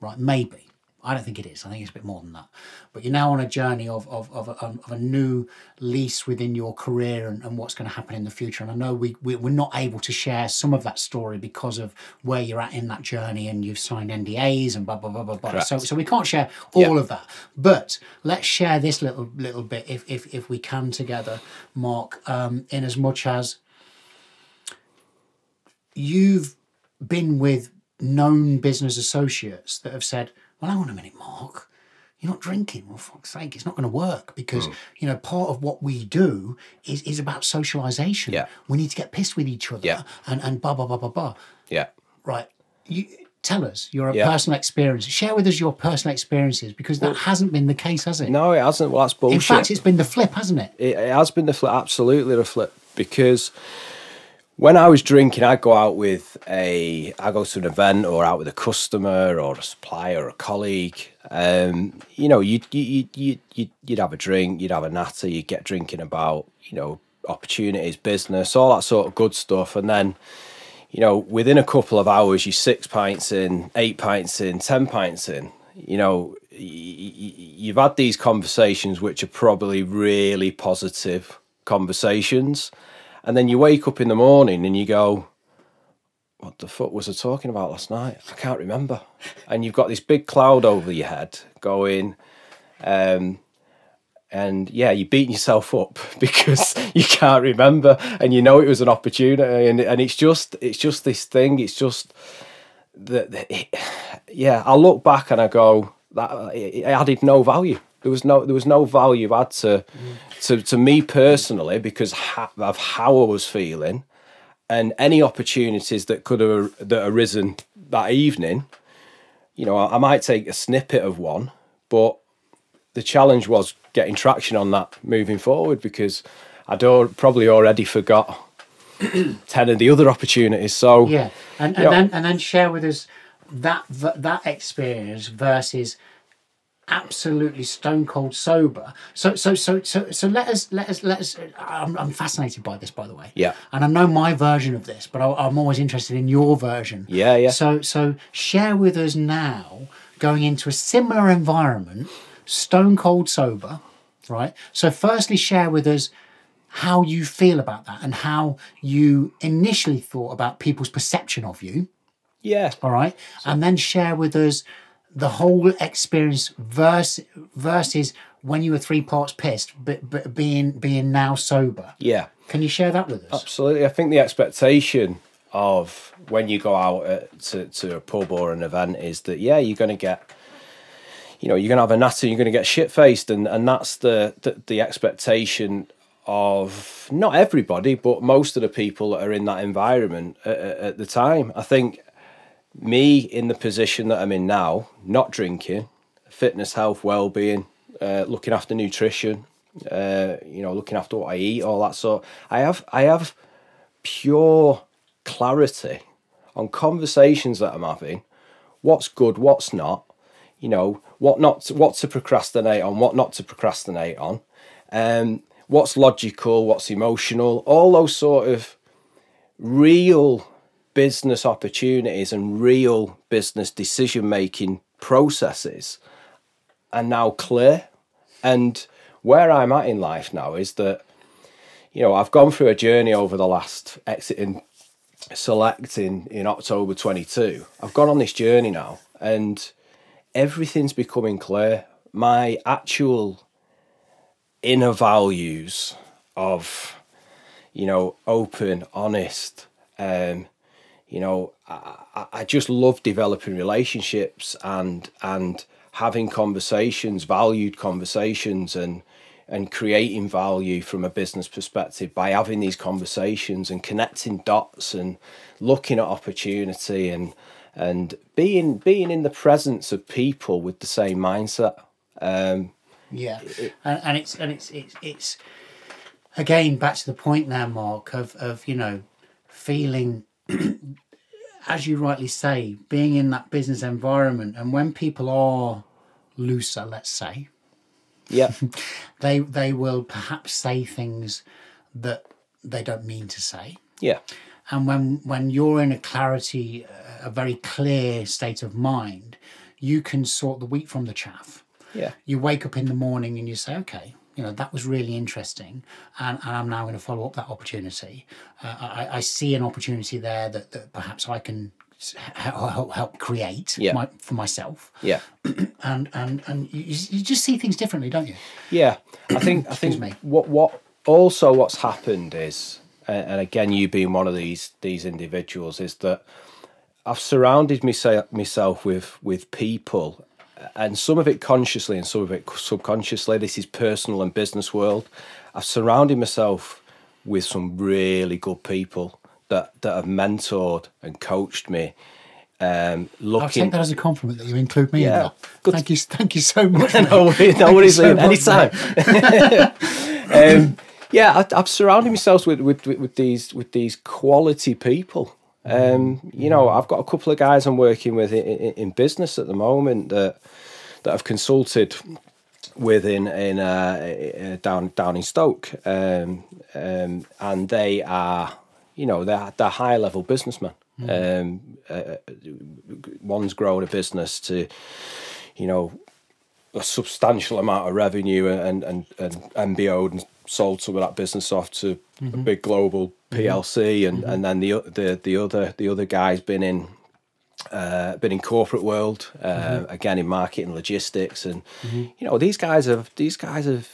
[SPEAKER 1] right? Maybe. I don't think it is. I think it's a bit more than that. But you're now on a journey of of, of, a, of a new lease within your career and, and what's going to happen in the future. And I know we, we, we're not able to share some of that story because of where you're at in that journey and you've signed NDAs and blah, blah, blah, blah, blah.
[SPEAKER 2] Correct.
[SPEAKER 1] So, so we can't share all
[SPEAKER 2] Yeah.
[SPEAKER 1] of that. But let's share this little little bit if, if, if we can together, Marc, um, in as much as you've been with known business associates that have said, well, hang on a minute, Marc, you're not drinking. Well, for fuck's sake, it's not going to work because,
[SPEAKER 2] Hmm.
[SPEAKER 1] you know, part of what we do is, is about socialization.
[SPEAKER 2] Yeah.
[SPEAKER 1] We need to get pissed with each other
[SPEAKER 2] Yeah.
[SPEAKER 1] and, and blah, blah, blah, blah, blah.
[SPEAKER 2] yeah.
[SPEAKER 1] Right. You Tell us your
[SPEAKER 2] Yeah.
[SPEAKER 1] personal experience. Share with us your personal experiences because that hasn't been the case, has it?
[SPEAKER 2] No, it hasn't. Well, that's bullshit.
[SPEAKER 1] In fact, it's been the flip, hasn't it?
[SPEAKER 2] it, it has been the flip, absolutely the flip, because when I was drinking, I'd go out with a, I go to an event or out with a customer or a supplier or a colleague. Um, you know, you'd, you you you you'd have a drink, you'd have a natter, you'd get drinking about, you know, opportunities, business, all that sort of good stuff. And then, you know, within a couple of hours, you're six pints in, eight pints in, 10 pints in. You know, you've had these conversations which are probably really positive conversations. And then you wake up in the morning and you go, what the fuck was I talking about last night? I can't remember. And you've got this big cloud over your head going, um, and yeah, you're beating yourself up because you can't remember, and you know it was an opportunity, and and it's just it's just this thing. It's just that, yeah. I look back and I go that it added no value. There was no there was no value add to to to me personally because ha- of how I was feeling, and any opportunities that could have that arisen that evening. You know, I, I might take a snippet of one, but the challenge was getting traction on that moving forward because I'd al- probably already forgot 10 of the other opportunities. So,
[SPEAKER 1] Yeah, and, and then and then share with us that that experience versus absolutely stone cold sober. So so so so so let us let us let us. I'm, I'm fascinated by this, by the way.
[SPEAKER 2] Yeah.
[SPEAKER 1] and I know my version of this, but I, I'm always interested in your version.
[SPEAKER 2] Yeah, yeah.
[SPEAKER 1] So so share with us now going into a similar environment, stone cold sober, right? So firstly, share with us how you feel about that and how you initially thought about people's perception of you.
[SPEAKER 2] Yeah.
[SPEAKER 1] All right. And then share with us the whole experience versus, versus when you were three parts pissed, but, but being being now sober.
[SPEAKER 2] Yeah.
[SPEAKER 1] Can you share that with us?
[SPEAKER 2] Absolutely. I think the expectation of when you go out at, to, to a pub or an event is that, yeah, you're going to get, you know, you're going to have a natter, you're going to get shit faced. And, and that's the, the, the expectation of not everybody, but most of the people that are in that environment at, at the time. I think me in the position that I'm in now, not drinking, fitness, health, well-being, uh, looking after nutrition, uh, you know, looking after what I eat, all that sort. I have I have pure clarity on conversations that I'm having, what's good, what's not, you know, what not to, what to procrastinate on, what not to procrastinate on, um, what's logical, what's emotional, all those sort of real business opportunities and real business decision making processes are now clear. And where I'm at in life now is that, you know, I've gone through a journey over the last exiting select in, in October 22. I've gone on this journey now and everything's becoming clear. My actual inner values of, you know, open, honest, um, you know, I, I just love developing relationships and and having conversations, valued conversations, and and creating value from a business perspective by having these conversations and connecting dots and looking at opportunity and and being being in the presence of people with the same mindset. Um,
[SPEAKER 1] yeah, and, and it's and it's it's it's again back to the point now, Mark, of of you know feeling as you rightly say, being in that business environment, and when people are looser, let's say,
[SPEAKER 2] yeah,
[SPEAKER 1] they they will perhaps say things that they don't mean to say.
[SPEAKER 2] Yeah,
[SPEAKER 1] and when when you're in a clarity, a very clear state of mind, you can sort the wheat from the chaff.
[SPEAKER 2] Yeah,
[SPEAKER 1] you wake up in the morning and you say, okay, you know that was really interesting and, and i'm now going to follow up that opportunity. Uh, I, I see an opportunity there that, that perhaps i can help, help create
[SPEAKER 2] yeah.
[SPEAKER 1] my, for myself.
[SPEAKER 2] Yeah.
[SPEAKER 1] And and and you, you just see things differently don't you?
[SPEAKER 2] Yeah. I think i think
[SPEAKER 1] me.
[SPEAKER 2] what what also what's happened is and again you being one of these these individuals is that i've surrounded myself myself with with people and some of it consciously and some of it subconsciously. This is personal and business world. I've surrounded myself with some really good people that that have mentored and coached me. Um, looking,
[SPEAKER 1] I'll take that as a compliment that you include me
[SPEAKER 2] yeah,
[SPEAKER 1] in that. Good. Thank you, thank you so much.
[SPEAKER 2] no, worries, no worries, so anytime. um, yeah, I, have surrounded myself with, with, with these with these quality people. Um, you know, I've got a couple of guys I'm working with in, in, in business at the moment that that I've consulted with in in uh, down down in Stoke, um, um, and they are, you know, they're they're high level businessmen. Mm. Um, uh, one's grown a business to, you know, a substantial amount of revenue and and and MBO and sold some of that business off to mm-hmm. a big global PLC, and mm-hmm. and then the the the other the other guy's been in uh, been in corporate world uh, mm-hmm. again in marketing logistics, and mm-hmm. you know these guys have these guys have.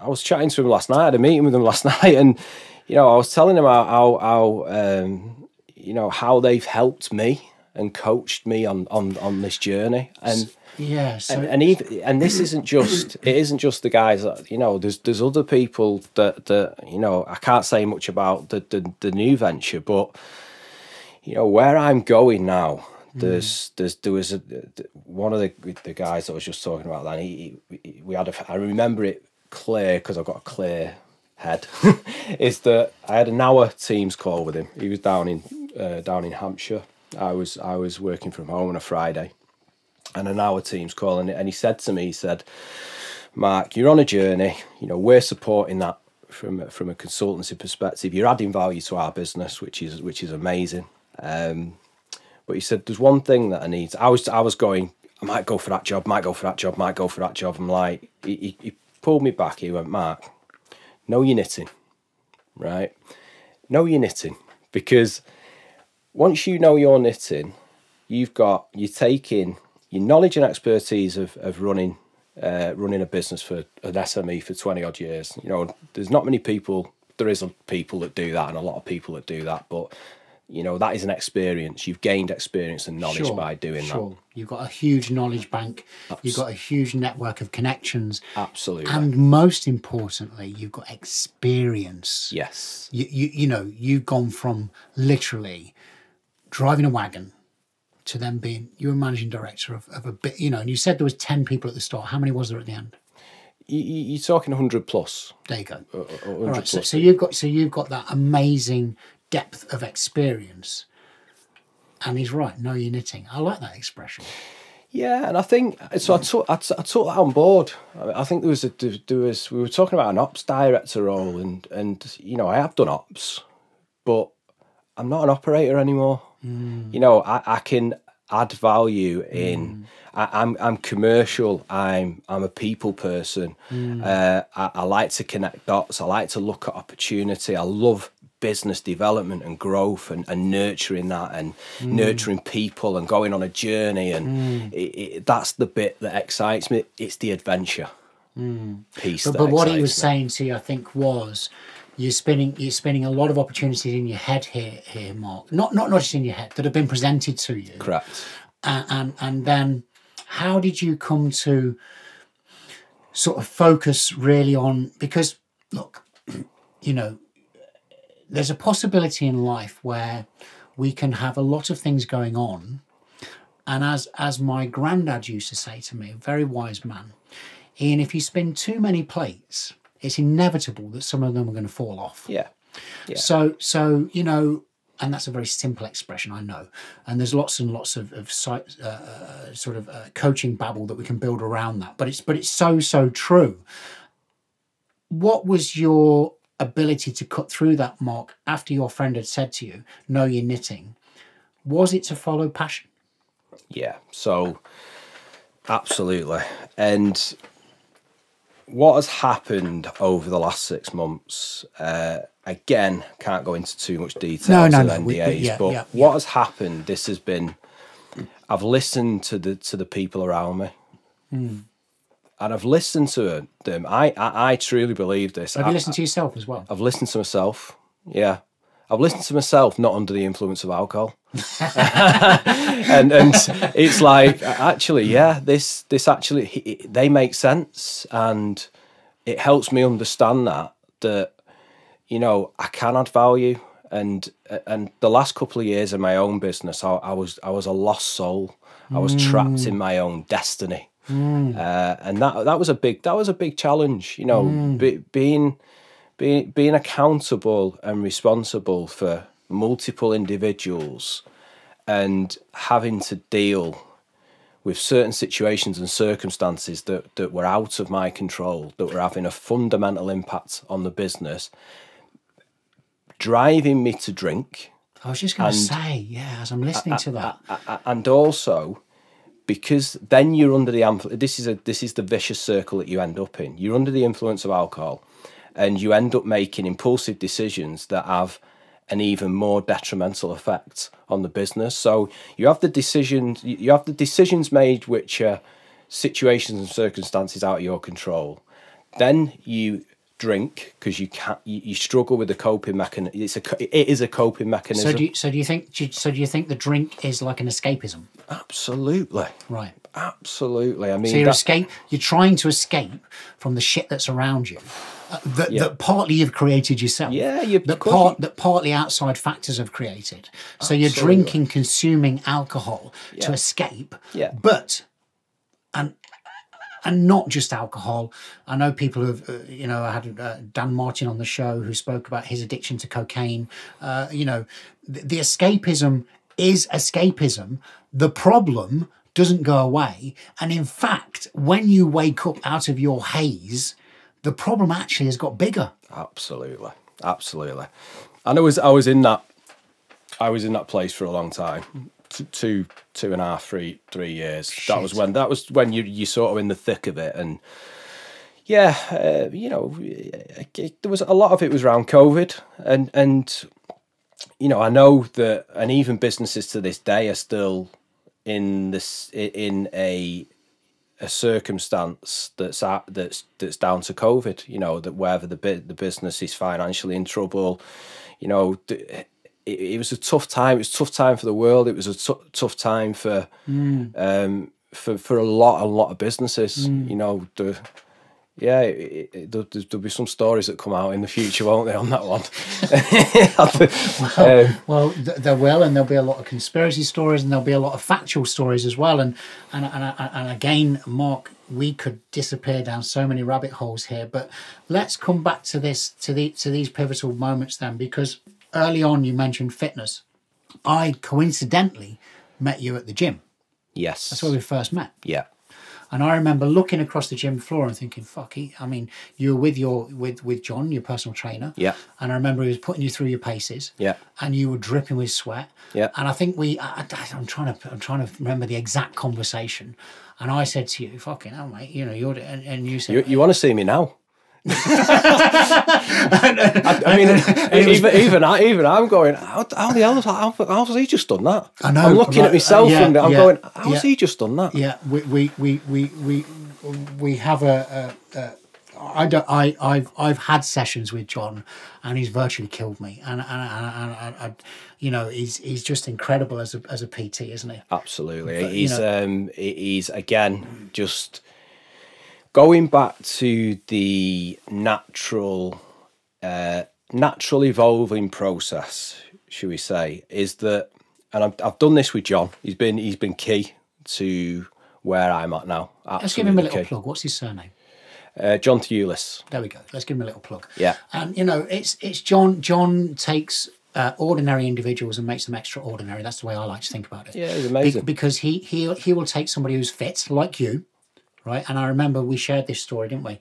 [SPEAKER 2] I was chatting to him last night. I had a meeting with them last night, and you know I was telling them how how, how um, you know how they've helped me and coached me on on on this journey, and
[SPEAKER 1] yeah,
[SPEAKER 2] so and and, even, and this isn't just it isn't just the guys that you know. There's there's other people that that you know. I can't say much about the the, the new venture, but you know where I'm going now. There's mm. there's there was a, one of the the guys that I was just talking about. Then he, he we had a I remember it clear because I've got a clear head. is that I had an hour Teams call with him. He was down in uh, down in Hampshire. I was I was working from home on a Friday and an hour team's calling it. and he said to me, he said, "Mark, you're on a journey. You know, we're supporting that from from a consultancy perspective. You're adding value to our business, which is which is amazing." Um, but he said, "There's one thing that I need." I was I was going. I might go for that job. Might go for that job. Might go for that job. I'm like, he, he, he pulled me back. He went, "Mark, know your knitting. right? Know your knitting because once you know your knitting, you've got you're taking your knowledge and expertise of, of running uh, running a business for an SME for 20 odd years. You know, there's not many people, there is a people that do that and a lot of people that do that, but you know, that is an experience. You've gained experience and knowledge
[SPEAKER 1] Sure,
[SPEAKER 2] by doing
[SPEAKER 1] sure. You've got a huge knowledge bank. You've got a huge network of connections.
[SPEAKER 2] Absolutely.
[SPEAKER 1] and most importantly, you've got experience.
[SPEAKER 2] yes.
[SPEAKER 1] You, you, you know, you've gone from literally driving a wagon to then being you were managing director of, of a bit. You know, and you said there was ten people at the start. How many was there at the end?
[SPEAKER 2] You, you- you're talking 100 plus.
[SPEAKER 1] There you go.
[SPEAKER 2] 100
[SPEAKER 1] All right, so,
[SPEAKER 2] plus.
[SPEAKER 1] so you've got so you've got that amazing depth of experience. And he's right. Know your knitting. I like that expression.
[SPEAKER 2] Yeah, and I think so. I took I, t- I took that on board. I I think there was a there was we were talking about an ops director role, and and you know I have done ops, but I'm not an operator anymore. Mm. You know I, I can add value in. Mm. I, I'm I'm commercial. I'm I'm a people person. Mm. Uh, I, I like to connect dots. I like to look at opportunity. I love business development and growth and, and nurturing that and nurturing people and going on a journey and it, it, that's the bit that excites me it's the adventure piece
[SPEAKER 1] But, but what he was
[SPEAKER 2] me.
[SPEAKER 1] saying to you, I think, was you're spending you're spinning a lot of opportunities in your head here, here, Mark. Not not not just in your head that have been presented to you,
[SPEAKER 2] correct.
[SPEAKER 1] And and, and then how did you come to sort of focus really on because look, you know, there's a possibility in life where we can have a lot of things going on, and as as my granddad used to say to me, a very wise man, Ian, if you spin too many plates, it's inevitable that some of them are going to fall off.
[SPEAKER 2] yeah Yeah.
[SPEAKER 1] So, so you know, and that's a very simple expression, I know. And there's lots and lots of, of site, uh, uh, sort of uh, coaching babble that we can build around that. But it's but it's so so true. What was your ability to cut through that, Mark, after your friend had said to you, "No, you're knitting"? Was it to follow passion?
[SPEAKER 2] Yeah, so absolutely. And what has happened over the last six months, uh, again, can't go into too much detail
[SPEAKER 1] No, no, no,
[SPEAKER 2] NDAs,
[SPEAKER 1] we- yeah,
[SPEAKER 2] but
[SPEAKER 1] yeah,
[SPEAKER 2] what has happened, this has been, I've listened to the to the people around me.
[SPEAKER 1] Hmm.
[SPEAKER 2] And I've listened to them. I, I, I truly believe this.
[SPEAKER 1] Have
[SPEAKER 2] I,
[SPEAKER 1] you listened to yourself as well?
[SPEAKER 2] I've listened to myself. Yeah. I've listened to myself not under the influence of alcohol. and and it's like actually yeah this this actually it- they make sense and it helps me understand that that you know I can add value. And and the last couple of years in my own business I, I was I was a lost soul. I was mm. trapped in my own destiny. Mm. Uh, and that that was a big that was a big challenge you know mm. be, being being being accountable and responsible for multiple individuals and having to deal with certain situations and circumstances that, that were out of my control, that were having a fundamental impact on the business, driving me to drink,
[SPEAKER 1] I was just going to say, yeah, as I'm listening to that,
[SPEAKER 2] a- and also because then you're under the this is a this is the vicious circle that you end up in. You're under the influence of alcohol, and you end up making impulsive decisions that have an even more detrimental effect on the business. So you have the decisions you have the decisions made which are situations and circumstances out of your control. Then you drink because you can't you, you struggle with the coping mechanism it's a it is a coping mechanism
[SPEAKER 1] so do you, so do you think do you- so do you think the drink is like an escapism?
[SPEAKER 2] absolutely
[SPEAKER 1] Right.
[SPEAKER 2] Absolutely. I mean,
[SPEAKER 1] So you're
[SPEAKER 2] that-
[SPEAKER 1] escape. You're trying to escape from the shit that's around you, uh, that,
[SPEAKER 2] Yeah.
[SPEAKER 1] that partly you've created yourself.
[SPEAKER 2] Yeah, you-
[SPEAKER 1] that part
[SPEAKER 2] you-
[SPEAKER 1] that partly outside factors have created. So you're drinking, consuming alcohol to escape.
[SPEAKER 2] Yeah.
[SPEAKER 1] But and and not just alcohol. I know people who've, uh, you know, I had uh, Dan Martin on the show who spoke about his addiction to cocaine. Uh, you know, the, the escapism is escapism. The problem doesn't go away. And in fact, when you wake up out of your haze, the problem actually has got bigger.
[SPEAKER 2] absolutely, absolutely. And I was, I was in that, I was in that place for a long time, two, two and a half, three, three years. That was when, that was when you, you sort of in the thick of it, and yeah, uh, you know, it, there was a lot of it was around COVID, and and you know, I know that, and even businesses to this day are still in this in a a circumstance that's at, that's that's down to COVID. You know that whether the the business is financially in trouble, you know, it, it was a tough time. It was a tough time for the world. It was a t- tough time for mm. um, for for a lot a lot of businesses. Mm. You know the yeah, it, it, there'll, there'll, be some stories that come out in the future, won't they, on that one?
[SPEAKER 1] well, um, well, there will, and there'll be a lot of conspiracy stories, and there'll be a lot of factual stories as well. And and and, and again, Mark, we could disappear down so many rabbit holes here, but let's come back to this to the to these pivotal moments then, because early on you mentioned fitness. I coincidentally met you at the gym.
[SPEAKER 2] Yes,
[SPEAKER 1] that's where we first met.
[SPEAKER 2] Yeah
[SPEAKER 1] and I remember looking across the gym floor and thinking, "Fuck!" He, I mean, you were with your with with John, your personal trainer.
[SPEAKER 2] Yeah.
[SPEAKER 1] And I remember he was putting you through your paces.
[SPEAKER 2] Yeah.
[SPEAKER 1] And you were dripping with sweat.
[SPEAKER 2] Yeah.
[SPEAKER 1] And I think we, I, am trying to, I'm trying to remember the exact conversation. And I said to you, "Fucking hell, mate," you know, you're, and, and you said,
[SPEAKER 2] "You, you want to see me now?" I, I, mean, even even I, even I'm going. How, how the hell? How, how has he just done that?
[SPEAKER 1] I know.
[SPEAKER 2] I'm looking at myself uh, yeah, and I'm yeah, going. How's yeah, he just done that?
[SPEAKER 1] Yeah, we we we we we, we have a. a, a I don't. I I've I've had sessions with John, and he's virtually killed me. And and, and, and, and you know, he's he's just incredible as a as a PT, isn't he?
[SPEAKER 2] Absolutely. But, he's you know, um he's again just going back to the natural, uh, natural evolving process, should we say, is that, and I've, I've done this with John. He's been he's been key to where I'm at now.
[SPEAKER 1] Let's give him a little key. plug. What's his surname?
[SPEAKER 2] Uh, John Thewlis.
[SPEAKER 1] There we go. Let's give him a little plug.
[SPEAKER 2] Yeah.
[SPEAKER 1] And you know, it's it's John. John takes uh, ordinary individuals and makes them extraordinary. That's the way I like to think about it.
[SPEAKER 2] Yeah, it's amazing.
[SPEAKER 1] Be- because he he he will take somebody who's fit, like you, right? And I remember we shared this story, didn't we?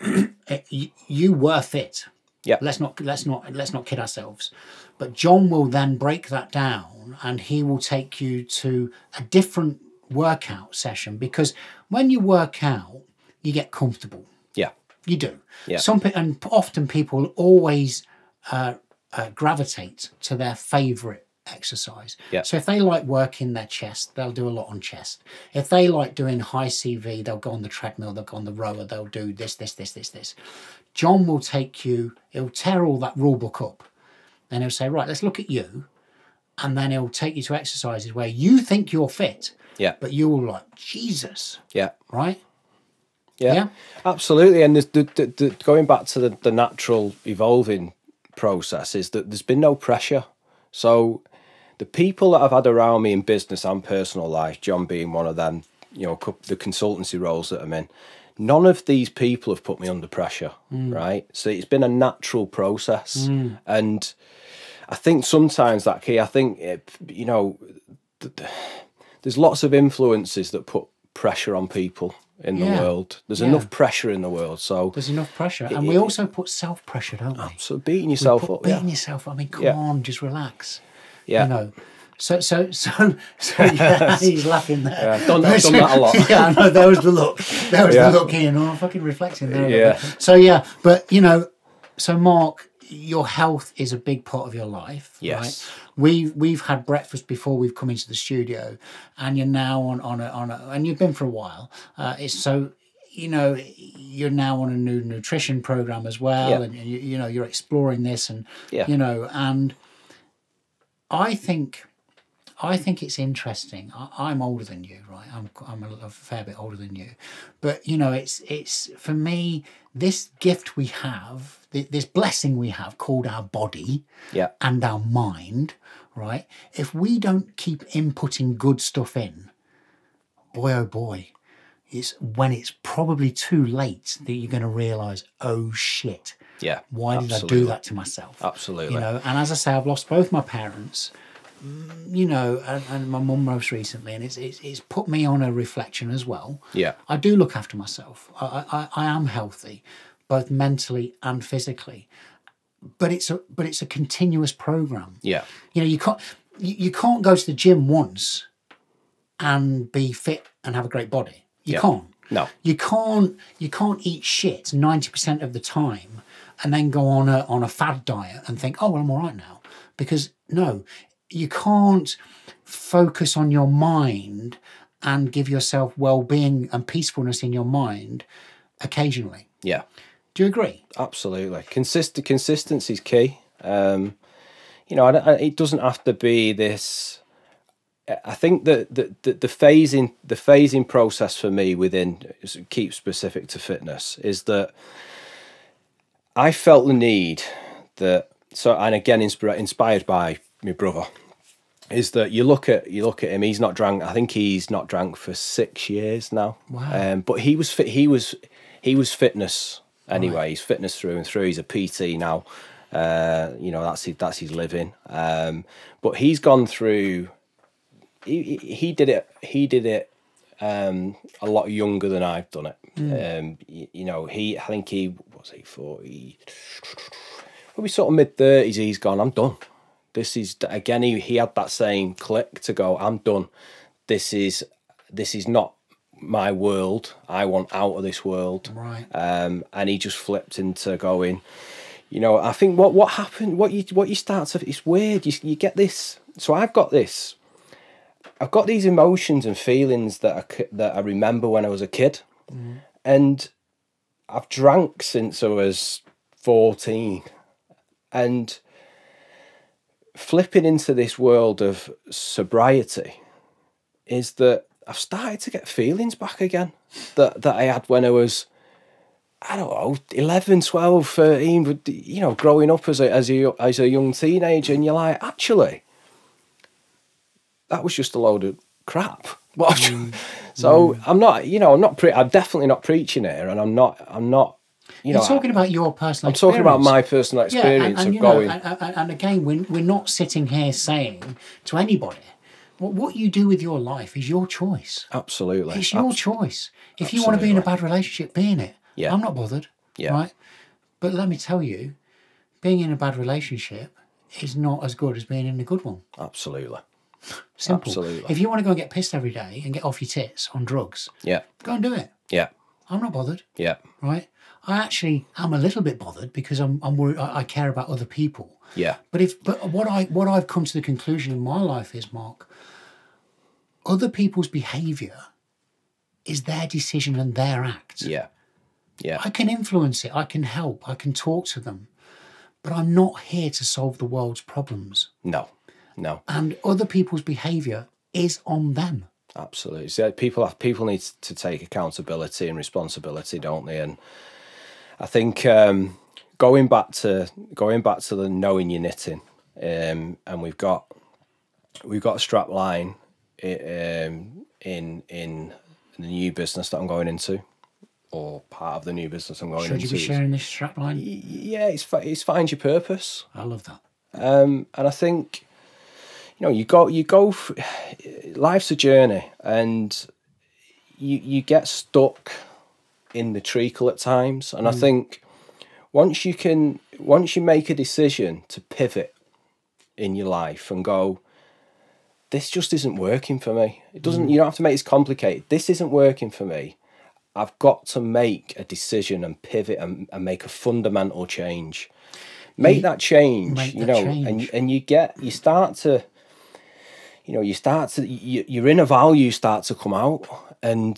[SPEAKER 1] you, you were fit.
[SPEAKER 2] Yeah.
[SPEAKER 1] Let's not let's not let's not kid ourselves. But John will then break that down and he will take you to a different workout session because when you work out, you get comfortable.
[SPEAKER 2] Yeah.
[SPEAKER 1] You do.
[SPEAKER 2] Yeah.
[SPEAKER 1] Some and often people always uh, uh, gravitate to their favorite exercise.
[SPEAKER 2] Yeah.
[SPEAKER 1] So if they like working their chest, they'll do a lot on chest. If they like doing high CV, they'll go on the treadmill, they'll go on the rower, they'll do this, this, this, this, this. John will take you, he'll tear all that rule book up. Then he'll say, right, let's look at you. And then he'll take you to exercises where you think you're fit.
[SPEAKER 2] Yeah.
[SPEAKER 1] But you're like, Jesus.
[SPEAKER 2] Yeah.
[SPEAKER 1] Right?
[SPEAKER 2] Yeah, yeah. absolutely. And the, the, the, going back to the, the natural evolving process is that there's been no pressure. So the people that I've had around me in business and personal life, John being one of them, you know, the consultancy roles that I'm in, none of these people have put me under pressure, mm. right? So it's been a natural process. Mm. And I think sometimes that key, I think, it, you know, th- th- there's lots of influences that put pressure on people in yeah. the world. There's yeah. enough pressure in the world, so
[SPEAKER 1] there's enough pressure, and it, we also put self pressure, don't we?
[SPEAKER 2] So beating yourself up,
[SPEAKER 1] beating
[SPEAKER 2] yeah.
[SPEAKER 1] yourself. I mean, come on, just relax.
[SPEAKER 2] Yeah.
[SPEAKER 1] You know. So so so so yeah, he's laughing there.
[SPEAKER 2] Yeah, done, done that a lot.
[SPEAKER 1] yeah, I know. There was the look. There was yeah. the look here. No, I'm fucking reflecting there.
[SPEAKER 2] Yeah.
[SPEAKER 1] So yeah, but you know, so Mark, your health is a big part of your life.
[SPEAKER 2] Yes.
[SPEAKER 1] Right? We've we've had breakfast before we've come into the studio, and you're now on on a on a and you've been for a while. Uh, it's so you know you're now on a new nutrition program as well,
[SPEAKER 2] yeah.
[SPEAKER 1] and you, you know you're exploring this and
[SPEAKER 2] yeah.
[SPEAKER 1] you know and I think I think it's interesting. I, am older than you, right? I'm I'm a, a, fair bit older than you, but you know, it's it's for me this gift we have, this blessing we have called our body,
[SPEAKER 2] yeah.
[SPEAKER 1] and our mind, right? If we don't keep inputting good stuff in, boy oh boy, it's when it's probably too late that you're going to realize, oh shit.
[SPEAKER 2] Yeah.
[SPEAKER 1] Why did. I do that to myself?
[SPEAKER 2] Absolutely.
[SPEAKER 1] You know, and as I say, I've lost both my parents, mm, you know, and, and my mum most recently, and it's, it's, it's put me on a reflection as well.
[SPEAKER 2] Yeah.
[SPEAKER 1] I do look after myself. I, I, I am healthy, both mentally and physically. But it's a but it's a continuous program.
[SPEAKER 2] Yeah.
[SPEAKER 1] You know, you can't you, you can't go to the gym once and be fit and have a great body. You
[SPEAKER 2] yeah.
[SPEAKER 1] can't.
[SPEAKER 2] No.
[SPEAKER 1] You can't you can't eat shit 90% of the time and then go on a on a fad diet and think, "Oh, well, I'm all right now." Because no, you can't focus on your mind and give yourself well-being and peacefulness in your mind occasionally.
[SPEAKER 2] Yeah.
[SPEAKER 1] Do you agree?
[SPEAKER 2] Absolutely. Consist- consistency is key. Um, you know, I, I, it doesn't have to be this. I think that the, the, the phasing the phasing process for me within keep specific to fitness is that I felt the need that so and again inspired inspired by my brother is that you look at you look at him he's not drank I think he's not drank for six years now
[SPEAKER 1] Wow.
[SPEAKER 2] um, but he was fit he was he was fitness anyway he's fitness through and through he's a PT now uh, you know that's his, that's his living um, but he's gone through he, he he did it he did it um, a lot younger than I've done it. Um, you, you know, he I think he was he forty, probably sort of mid thirties. He's gone. I'm done. This is again. He he had that same click to go. I'm done. This is this is not my world. I want out of this world.
[SPEAKER 1] Right.
[SPEAKER 2] Um, and he just flipped into going. You know, I think what what happened, what you what you start to, it's weird. You you get this. So I've got this. I've got these emotions and feelings that I that I remember when I was a kid, Mm-hmm. and I've drank since I was fourteen, and flipping into this world of sobriety is that I've started to get feelings back again that that I had when I was I don't know, 11, 12, 13, but, you know, growing up as a, as a, as a young teenager, and you're like, actually, that was just a load of crap. What I've ju- mm. so mm. I'm not, you know, I'm not, pre- I'm definitely not preaching here, and I'm not, I'm not, You
[SPEAKER 1] You're talking about your personal
[SPEAKER 2] I'm talking about my personal experience
[SPEAKER 1] and,
[SPEAKER 2] of
[SPEAKER 1] you know,
[SPEAKER 2] going.
[SPEAKER 1] and, and, and again, we're, we're not sitting here saying to anybody, what, what you do with your life is your choice.
[SPEAKER 2] absolutely,
[SPEAKER 1] It's your
[SPEAKER 2] Abs-
[SPEAKER 1] choice. If you want to be in a bad relationship, be in it.
[SPEAKER 2] Yeah.
[SPEAKER 1] I'm not bothered.
[SPEAKER 2] Yeah.
[SPEAKER 1] Right. But let me tell you, being in a bad relationship is not as good as being in a good one.
[SPEAKER 2] absolutely,
[SPEAKER 1] Simple.
[SPEAKER 2] Absolutely.
[SPEAKER 1] If you want to go and get pissed every day and get off your tits on drugs,
[SPEAKER 2] yeah,
[SPEAKER 1] go and do it.
[SPEAKER 2] yeah,
[SPEAKER 1] I'm not bothered.
[SPEAKER 2] yeah,
[SPEAKER 1] Right. I actually am a little bit bothered because I'm, I'm worried. I, I care about other people.
[SPEAKER 2] yeah,
[SPEAKER 1] But if but what I what I've come to the conclusion in my life is, Mark, other people's behaviour is their decision and their act.
[SPEAKER 2] yeah, yeah,
[SPEAKER 1] I can influence it, I can help, I can talk to them, but I'm not here to solve the world's problems.
[SPEAKER 2] no, no.
[SPEAKER 1] And other people's behaviour is on them.
[SPEAKER 2] Absolutely. So people have people need to take accountability and responsibility, don't they? And I think um, going back to going back to the knowing your knitting, um, and we've got we've got a strap line i- um, in in the new business that I'm going into, or part of the new business I'm going into.
[SPEAKER 1] Should you be sharing this strapline?
[SPEAKER 2] Yeah, it's it's find your purpose.
[SPEAKER 1] I love that.
[SPEAKER 2] Um, and I think, you know, you go, you go. Life's a journey, and you you get stuck in the treacle at times. And I hmm. think once you can, once you make a decision to pivot in your life and go, this just isn't working for me. It doesn't. Hmm. You don't have to make it complicated. This isn't working for me. I've got to make a decision and pivot and, and make a fundamental change. Make that change,
[SPEAKER 1] Make
[SPEAKER 2] you know,
[SPEAKER 1] change.
[SPEAKER 2] and and you get you start to, you know, you start to you, your inner values start to come out, and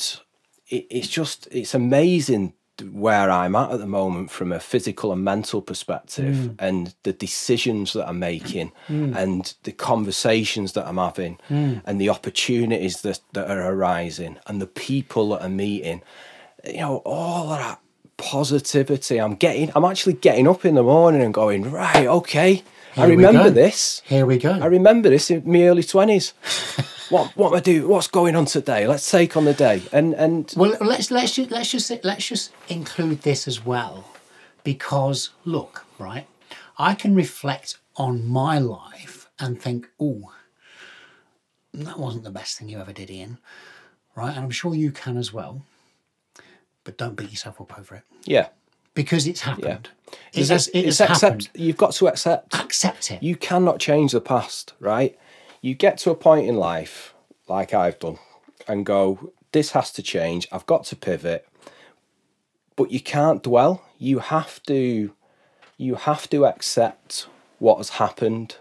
[SPEAKER 2] it, it's just it's amazing where I'm at at the moment from a physical and mental perspective,
[SPEAKER 1] Mm.
[SPEAKER 2] and the decisions that I'm making,
[SPEAKER 1] Mm.
[SPEAKER 2] and the conversations that I'm having, and the opportunities that, that are arising, and the people that I'm meeting. You know, all of that positivity. I'm getting. I'm actually getting up in the morning and going right. Okay,
[SPEAKER 1] Here we
[SPEAKER 2] remember this.
[SPEAKER 1] Here we go.
[SPEAKER 2] I remember this in my early twenties. what what am I do? What's going on today? Let's take on the day. And and
[SPEAKER 1] Well, let's let's just let's just let's just include this as well, because look, right, I can reflect on my life and think, oh, that wasn't the best thing you ever did, Ian, right? And I'm sure you can as well, but don't beat yourself up over it
[SPEAKER 2] yeah,
[SPEAKER 1] because it's happened. It
[SPEAKER 2] Is
[SPEAKER 1] has,
[SPEAKER 2] it-
[SPEAKER 1] it
[SPEAKER 2] it's
[SPEAKER 1] has
[SPEAKER 2] accept. You've got to accept.
[SPEAKER 1] Accept it.
[SPEAKER 2] You cannot change the past, right? You get to a point in life, like I've done, and go, this has to change. I've got to pivot. But you can't dwell. You have to you have to accept what has happened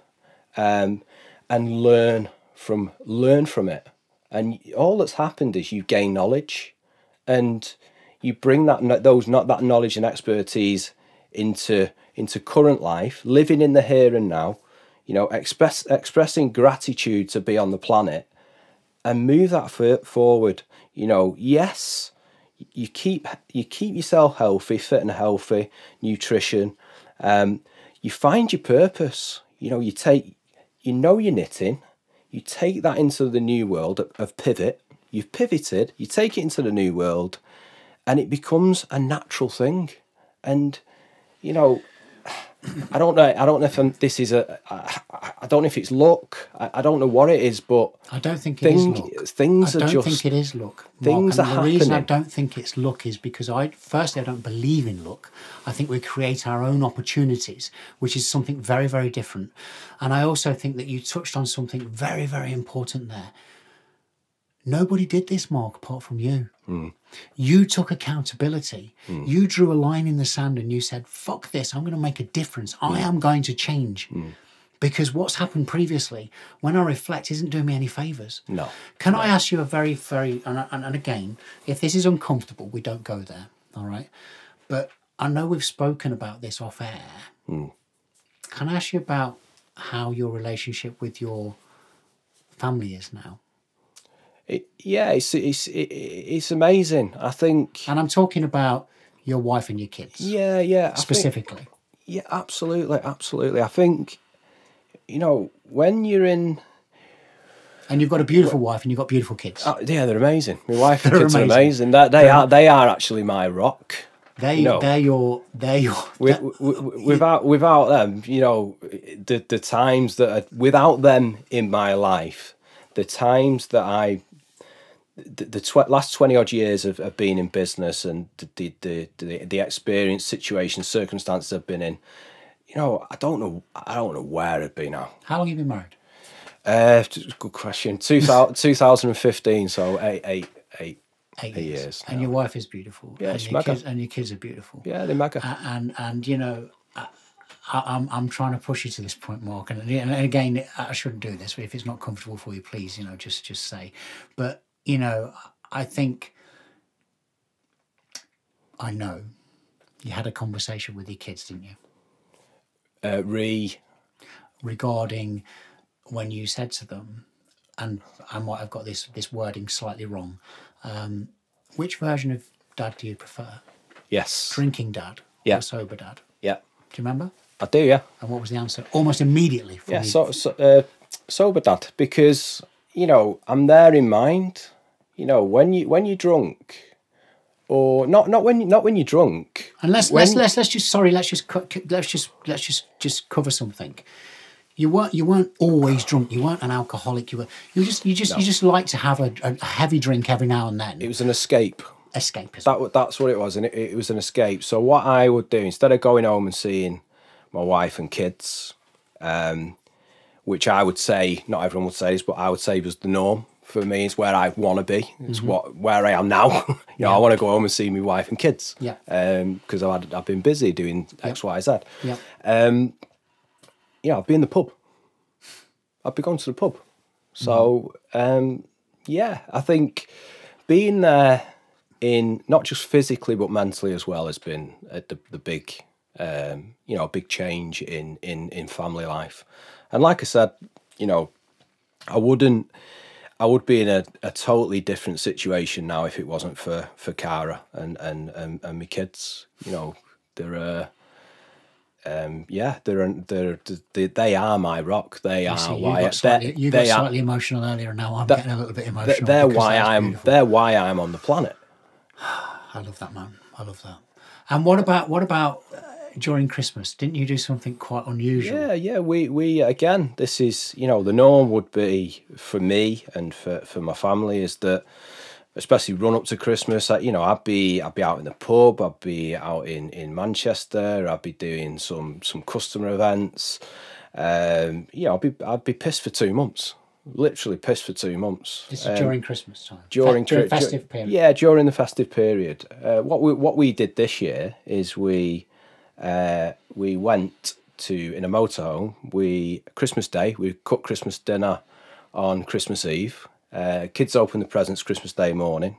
[SPEAKER 2] um, and learn from learn from it. And all that's happened is you gain knowledge, and you bring that those not that knowledge and expertise into into current life, living in the here and now. You know, express expressing gratitude to be on the planet, and move that forward. You know, yes, you keep you keep yourself healthy, fit and healthy, nutrition. Um, you find your purpose. You know, you take you know you're knitting, you take that into the new world of pivot. You've pivoted, you take it into the new world, and it becomes a natural thing. And you know, I don't know. I don't know if I'm, this is a. I, I don't know if it's luck. I, I, don't know what it is, but
[SPEAKER 1] I don't think it thing, is luck.
[SPEAKER 2] Things
[SPEAKER 1] I
[SPEAKER 2] don't
[SPEAKER 1] just, think it is luck. Mark,
[SPEAKER 2] things are
[SPEAKER 1] the
[SPEAKER 2] happening.
[SPEAKER 1] reason I don't think it's luck is because I, firstly, I don't believe in luck. I think we create our own opportunities, which is something very, very different. And I also think that you touched on something very, very important there. Nobody did this, Mark, apart from you. Mm. You took accountability. Mm. You drew a line in the sand and you said, fuck this, I'm going to make a difference. Mm. I am going to change. Mm. Because what's happened previously, when I reflect, isn't doing me any favors.
[SPEAKER 2] No.
[SPEAKER 1] Can
[SPEAKER 2] no.
[SPEAKER 1] I ask you a very, very, and, and, and again, if this is uncomfortable, we don't go there. All right. But I know we've spoken about this off air. Mm. Can I ask you about how your relationship with your family is now?
[SPEAKER 2] It, yeah, it's it's it's amazing. I think,
[SPEAKER 1] and I'm talking about your wife and your kids.
[SPEAKER 2] Yeah, yeah,
[SPEAKER 1] specifically.
[SPEAKER 2] Think, yeah, absolutely, absolutely. I think, you know, when you're in,
[SPEAKER 1] and you've got a beautiful wife and you've got beautiful kids.
[SPEAKER 2] Uh, yeah, they're amazing. My wife and kids amazing. are amazing. That they are they are actually my rock.
[SPEAKER 1] They you know, they're your they're your
[SPEAKER 2] with, without without them, you know, the the times that are, without them in my life, the times that I the, the tw- last 20 odd years of, of being in business and the, the, the, the experience, situation, circumstances I've been in, you know, I don't know, I don't know where I'd be now.
[SPEAKER 1] How long have you been married?
[SPEAKER 2] Uh, good question. 2000, 2015, so eight, eight, eight,
[SPEAKER 1] eight, eight years. years and your wife is beautiful.
[SPEAKER 2] Yeah,
[SPEAKER 1] and your
[SPEAKER 2] mega.
[SPEAKER 1] kids, and your kids are beautiful.
[SPEAKER 2] Yeah, they're mega.
[SPEAKER 1] And, and, and you know, I, am I'm, I'm trying to push you to this point, Mark. And, and again, I shouldn't do this. But if it's not comfortable for you, please, you know, just just say. But you know, I think I know you had a conversation with your kids, didn't you?
[SPEAKER 2] Uh, re
[SPEAKER 1] regarding when you said to them, and I might have got this this wording slightly wrong. Um, which version of dad do you prefer?
[SPEAKER 2] Yes,
[SPEAKER 1] drinking dad
[SPEAKER 2] yeah.
[SPEAKER 1] or sober dad?
[SPEAKER 2] Yeah.
[SPEAKER 1] Do you remember?
[SPEAKER 2] I do, yeah.
[SPEAKER 1] And what was the answer? Almost immediately.
[SPEAKER 2] yeah, so, so uh, sober dad, because you know I'm there in mind. You know when you when you're drunk, or not not when not when you're drunk.
[SPEAKER 1] And let's when... let's let's let's just sorry let's just let's just let's just just cover something. You weren't you weren't always drunk. You weren't an alcoholic. You were you just you just no. you just like to have a, a heavy drink every now and then.
[SPEAKER 2] It was an escape
[SPEAKER 1] escapism.
[SPEAKER 2] That that's what it was, and it, it, was an escape. So what I would do instead of going home and seeing my wife and kids, um, which I would say not everyone would say this, but I would say was the norm for me. It's where I want to be. It's mm-hmm. what where I am now. you know, yeah. I want to go home and see my wife and kids.
[SPEAKER 1] Yeah.
[SPEAKER 2] Because um, I've I've been busy doing X, Y, Z.
[SPEAKER 1] Yeah.
[SPEAKER 2] Um, yeah, I'd be in the pub. I'd be going to the pub. So mm-hmm. um, yeah, I think being there in not just physically but mentally as well has been uh, the the big um, you know a big change in in in family life. And like I said, you know, I wouldn't. I would be in a, a totally different situation now if it wasn't for for Cara and and and, and my kids. You know, they're. Uh, um, yeah, they're, they're they, they are my rock. They are see, why
[SPEAKER 1] you got slightly, you got slightly are, emotional earlier. And now I'm getting a little bit emotional.
[SPEAKER 2] They're why I'm. Beautiful. They're why I'm on the planet.
[SPEAKER 1] I love that man. I love that. And what about what about during Christmas? Didn't you do something quite unusual?
[SPEAKER 2] Yeah, yeah. We we again, this is you know the norm would be for me and for for my family is that especially run up to Christmas, you know, I'd be I'd be out in the pub, I'd be out in in Manchester, I'd be doing some some customer events. Um, you know, I'd be I'd be pissed for two months literally pissed for two months.
[SPEAKER 1] This is during Christmas time.
[SPEAKER 2] Um, during,
[SPEAKER 1] during festive period.
[SPEAKER 2] Yeah, during the festive period. Uh, what we what we did this year is we uh, we went to in a motorhome. We Christmas Day we cooked Christmas dinner on Christmas Eve. Uh, kids opened the presents Christmas Day morning,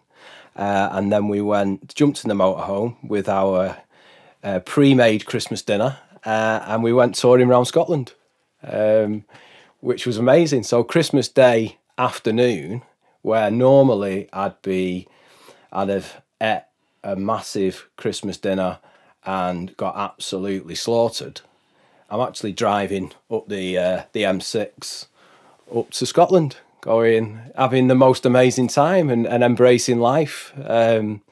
[SPEAKER 2] uh, and then we went jumped in the motorhome with our uh, pre-made Christmas dinner, uh, and we went touring around Scotland, um, which was amazing. So Christmas Day afternoon, where normally I'd be, I'd have ate a massive Christmas dinner and got absolutely slaughtered. I'm actually driving up the uh, the M6 up to Scotland, going having the most amazing time and, and embracing life um,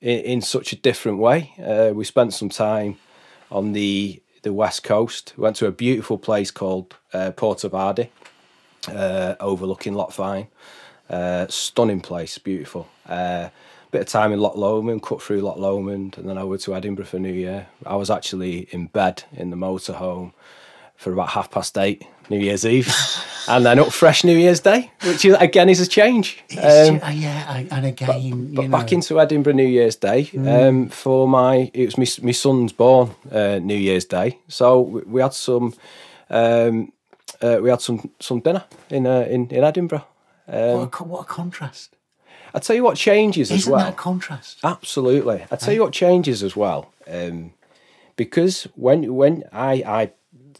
[SPEAKER 2] in, in such a different way. Uh, we spent some time on the the west coast. We went to a beautiful place called uh, Portavadie, uh, overlooking Loch Fyne. Uh, stunning place, beautiful. Bit of time in Loch Lomond, cut through Loch Lomond, and then over to Edinburgh for New Year. I was actually in bed in the motorhome for about half past eight New Year's Eve, and then up fresh New Year's Day, which is, again is a change. Um,
[SPEAKER 1] uh, yeah, I- and again,
[SPEAKER 2] but
[SPEAKER 1] you know,
[SPEAKER 2] back into Edinburgh New Year's Day um, for my it was my, my son's born uh, New Year's Day, so we, we had some um, uh, we had some some dinner in uh, in in Edinburgh.
[SPEAKER 1] what, a, what a contrast!
[SPEAKER 2] I tell you what changes as
[SPEAKER 1] Isn't
[SPEAKER 2] well.
[SPEAKER 1] that contrast?
[SPEAKER 2] Absolutely. I tell you what changes as well, um, because when when I I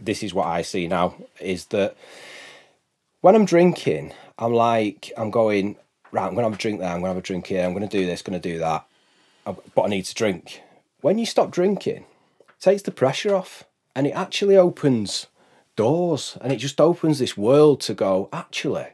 [SPEAKER 2] this is what I see now is that when I'm drinking, I'm like I'm going right. I'm gonna have a drink there. I'm gonna have a drink here. I'm gonna do this. Gonna do that. But I need to drink. When you stop drinking, it takes the pressure off, and it actually opens doors, and it just opens this world to go. Actually,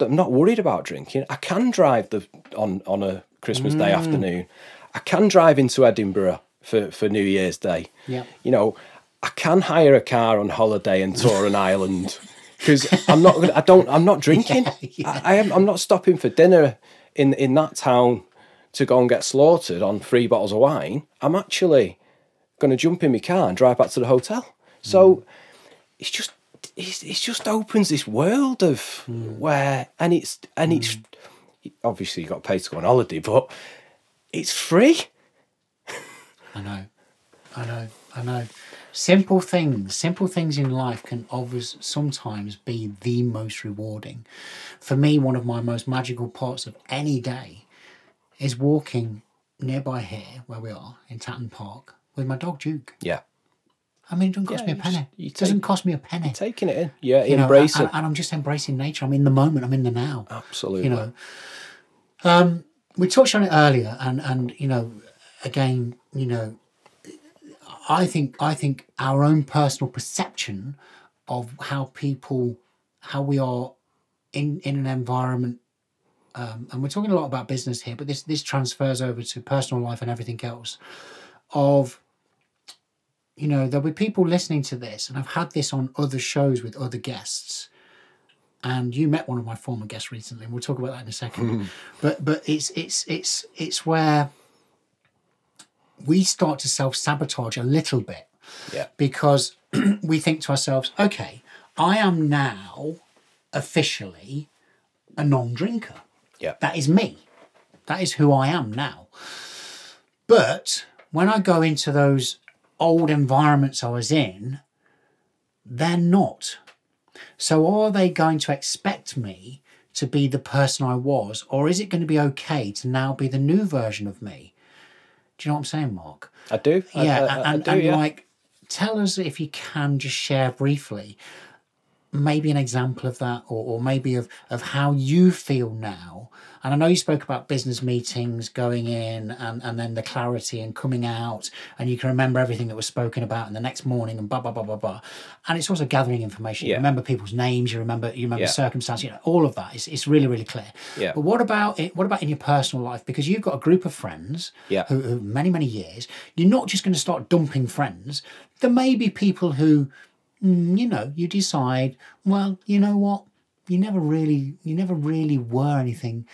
[SPEAKER 2] I'm not worried about drinking. I can drive the on on a Christmas Day mm. afternoon. I can drive into Edinburgh for, for New Year's Day.
[SPEAKER 1] Yeah.
[SPEAKER 2] You know, I can hire a car on holiday and tour an island because I'm not. gonna- I don't. I'm not drinking.
[SPEAKER 1] Yeah,
[SPEAKER 2] I, I am. I'm not stopping for dinner in in that town to go and get slaughtered on three bottles of wine. I'm actually going to jump in my car and drive back to the hotel. So mm. it's just it's, it just opens this world of where and it's and it's hmm. obviously you got to pay to go on holiday, but it's free.
[SPEAKER 1] I know, I know, I know. Simple things, simple things in life can always sometimes be the most rewarding. For me, one of my most magical parts of any day is walking nearby here, where we are in Tatton Park, with my dog Duke.
[SPEAKER 2] Yeah,
[SPEAKER 1] I mean, it doesn't cost
[SPEAKER 2] Yeah,
[SPEAKER 1] me a penny.
[SPEAKER 2] just-
[SPEAKER 1] it doesn't
[SPEAKER 2] take-
[SPEAKER 1] cost me a penny.
[SPEAKER 2] taking it in. Yeah,
[SPEAKER 1] you know,
[SPEAKER 2] embrace
[SPEAKER 1] and, and I'm just embracing nature. I'm in the moment. I'm in the now.
[SPEAKER 2] Absolutely.
[SPEAKER 1] You know, um, we touched on it earlier, and and you know, again, you know, I think I think our own personal perception of how people, how we are in in an environment. Um, and we're talking a lot about business here, but this this transfers over to personal life and everything else. Of you know, there'll be people listening to this, and I've had this on other shows with other guests. And you met one of my former guests recently, and we'll talk about that in a second. Hmm. but but it's it's it's it's where we start to self sabotage a little bit
[SPEAKER 2] yeah,
[SPEAKER 1] because we think to ourselves, okay, I am now officially a non drinker.
[SPEAKER 2] yeah,
[SPEAKER 1] That is me. That is who I am now. But when I go into those old environments I was in, they're not. So are they going to expect me to be the person I was, or is it going to be okay to now be the new version of me? Do you know what I'm saying, Mark?
[SPEAKER 2] I do. I-
[SPEAKER 1] yeah,
[SPEAKER 2] I, I, I
[SPEAKER 1] and,
[SPEAKER 2] do.
[SPEAKER 1] and
[SPEAKER 2] yeah.
[SPEAKER 1] like, tell us if you can just share briefly, maybe an example of that, or, or maybe of of how you feel now. And I know you spoke about business meetings going in, and and then the clarity and coming out, and you can remember everything that was spoken about, in the next morning, and blah blah blah blah blah. And it's also gathering information. You remember people's names, you remember you remember
[SPEAKER 2] Yeah.
[SPEAKER 1] circumstances, you know, all of that. It's it's really really clear.
[SPEAKER 2] Yeah.
[SPEAKER 1] But what about it? What about in your personal life? Because you've got a group of friends
[SPEAKER 2] Yeah.
[SPEAKER 1] who, who many many years. You're not just going to start dumping friends. There may be people who, mm, you know, you decide. Well, you know what? You never really, you never really were anything.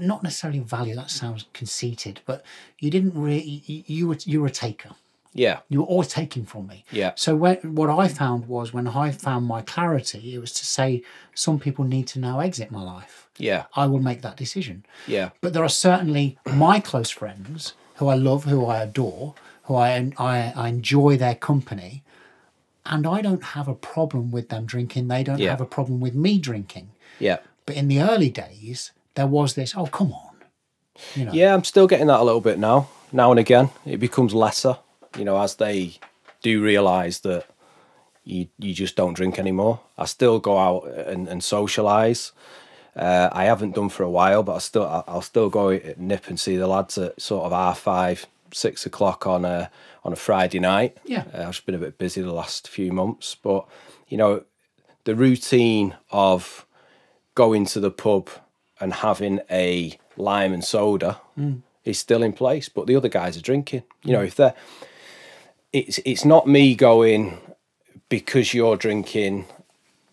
[SPEAKER 1] Not necessarily value. That sounds conceited, but you didn't really. You, you were you were a taker.
[SPEAKER 2] Yeah.
[SPEAKER 1] You were always taking from me.
[SPEAKER 2] Yeah.
[SPEAKER 1] So when, what I found was when I found my clarity, it was to say some people need to now exit my life.
[SPEAKER 2] Yeah.
[SPEAKER 1] I will make that decision.
[SPEAKER 2] Yeah.
[SPEAKER 1] But there are certainly my close friends who I love, who I adore, who I, I, I enjoy their company, and I don't have a problem with them drinking. They don't
[SPEAKER 2] Yeah.
[SPEAKER 1] have a problem with me drinking.
[SPEAKER 2] Yeah.
[SPEAKER 1] But in the early days, there was this, oh, come on. You know,
[SPEAKER 2] Yeah, I'm still getting that a little bit now. Now and again, it becomes lesser. You know, as they do realise that you you just don't drink anymore. I still go out and, and socialise. Uh, I haven't done for a while, but I still I'll still go nip and see the lads at sort of half five, six o'clock on a on a Friday night.
[SPEAKER 1] Yeah.
[SPEAKER 2] uh, I've just been a bit busy the last few months, but you know, the routine of going to the pub and having a lime and soda mm. is still in place, but the other guys are drinking. You know, if they're it's it's not me going because you're drinking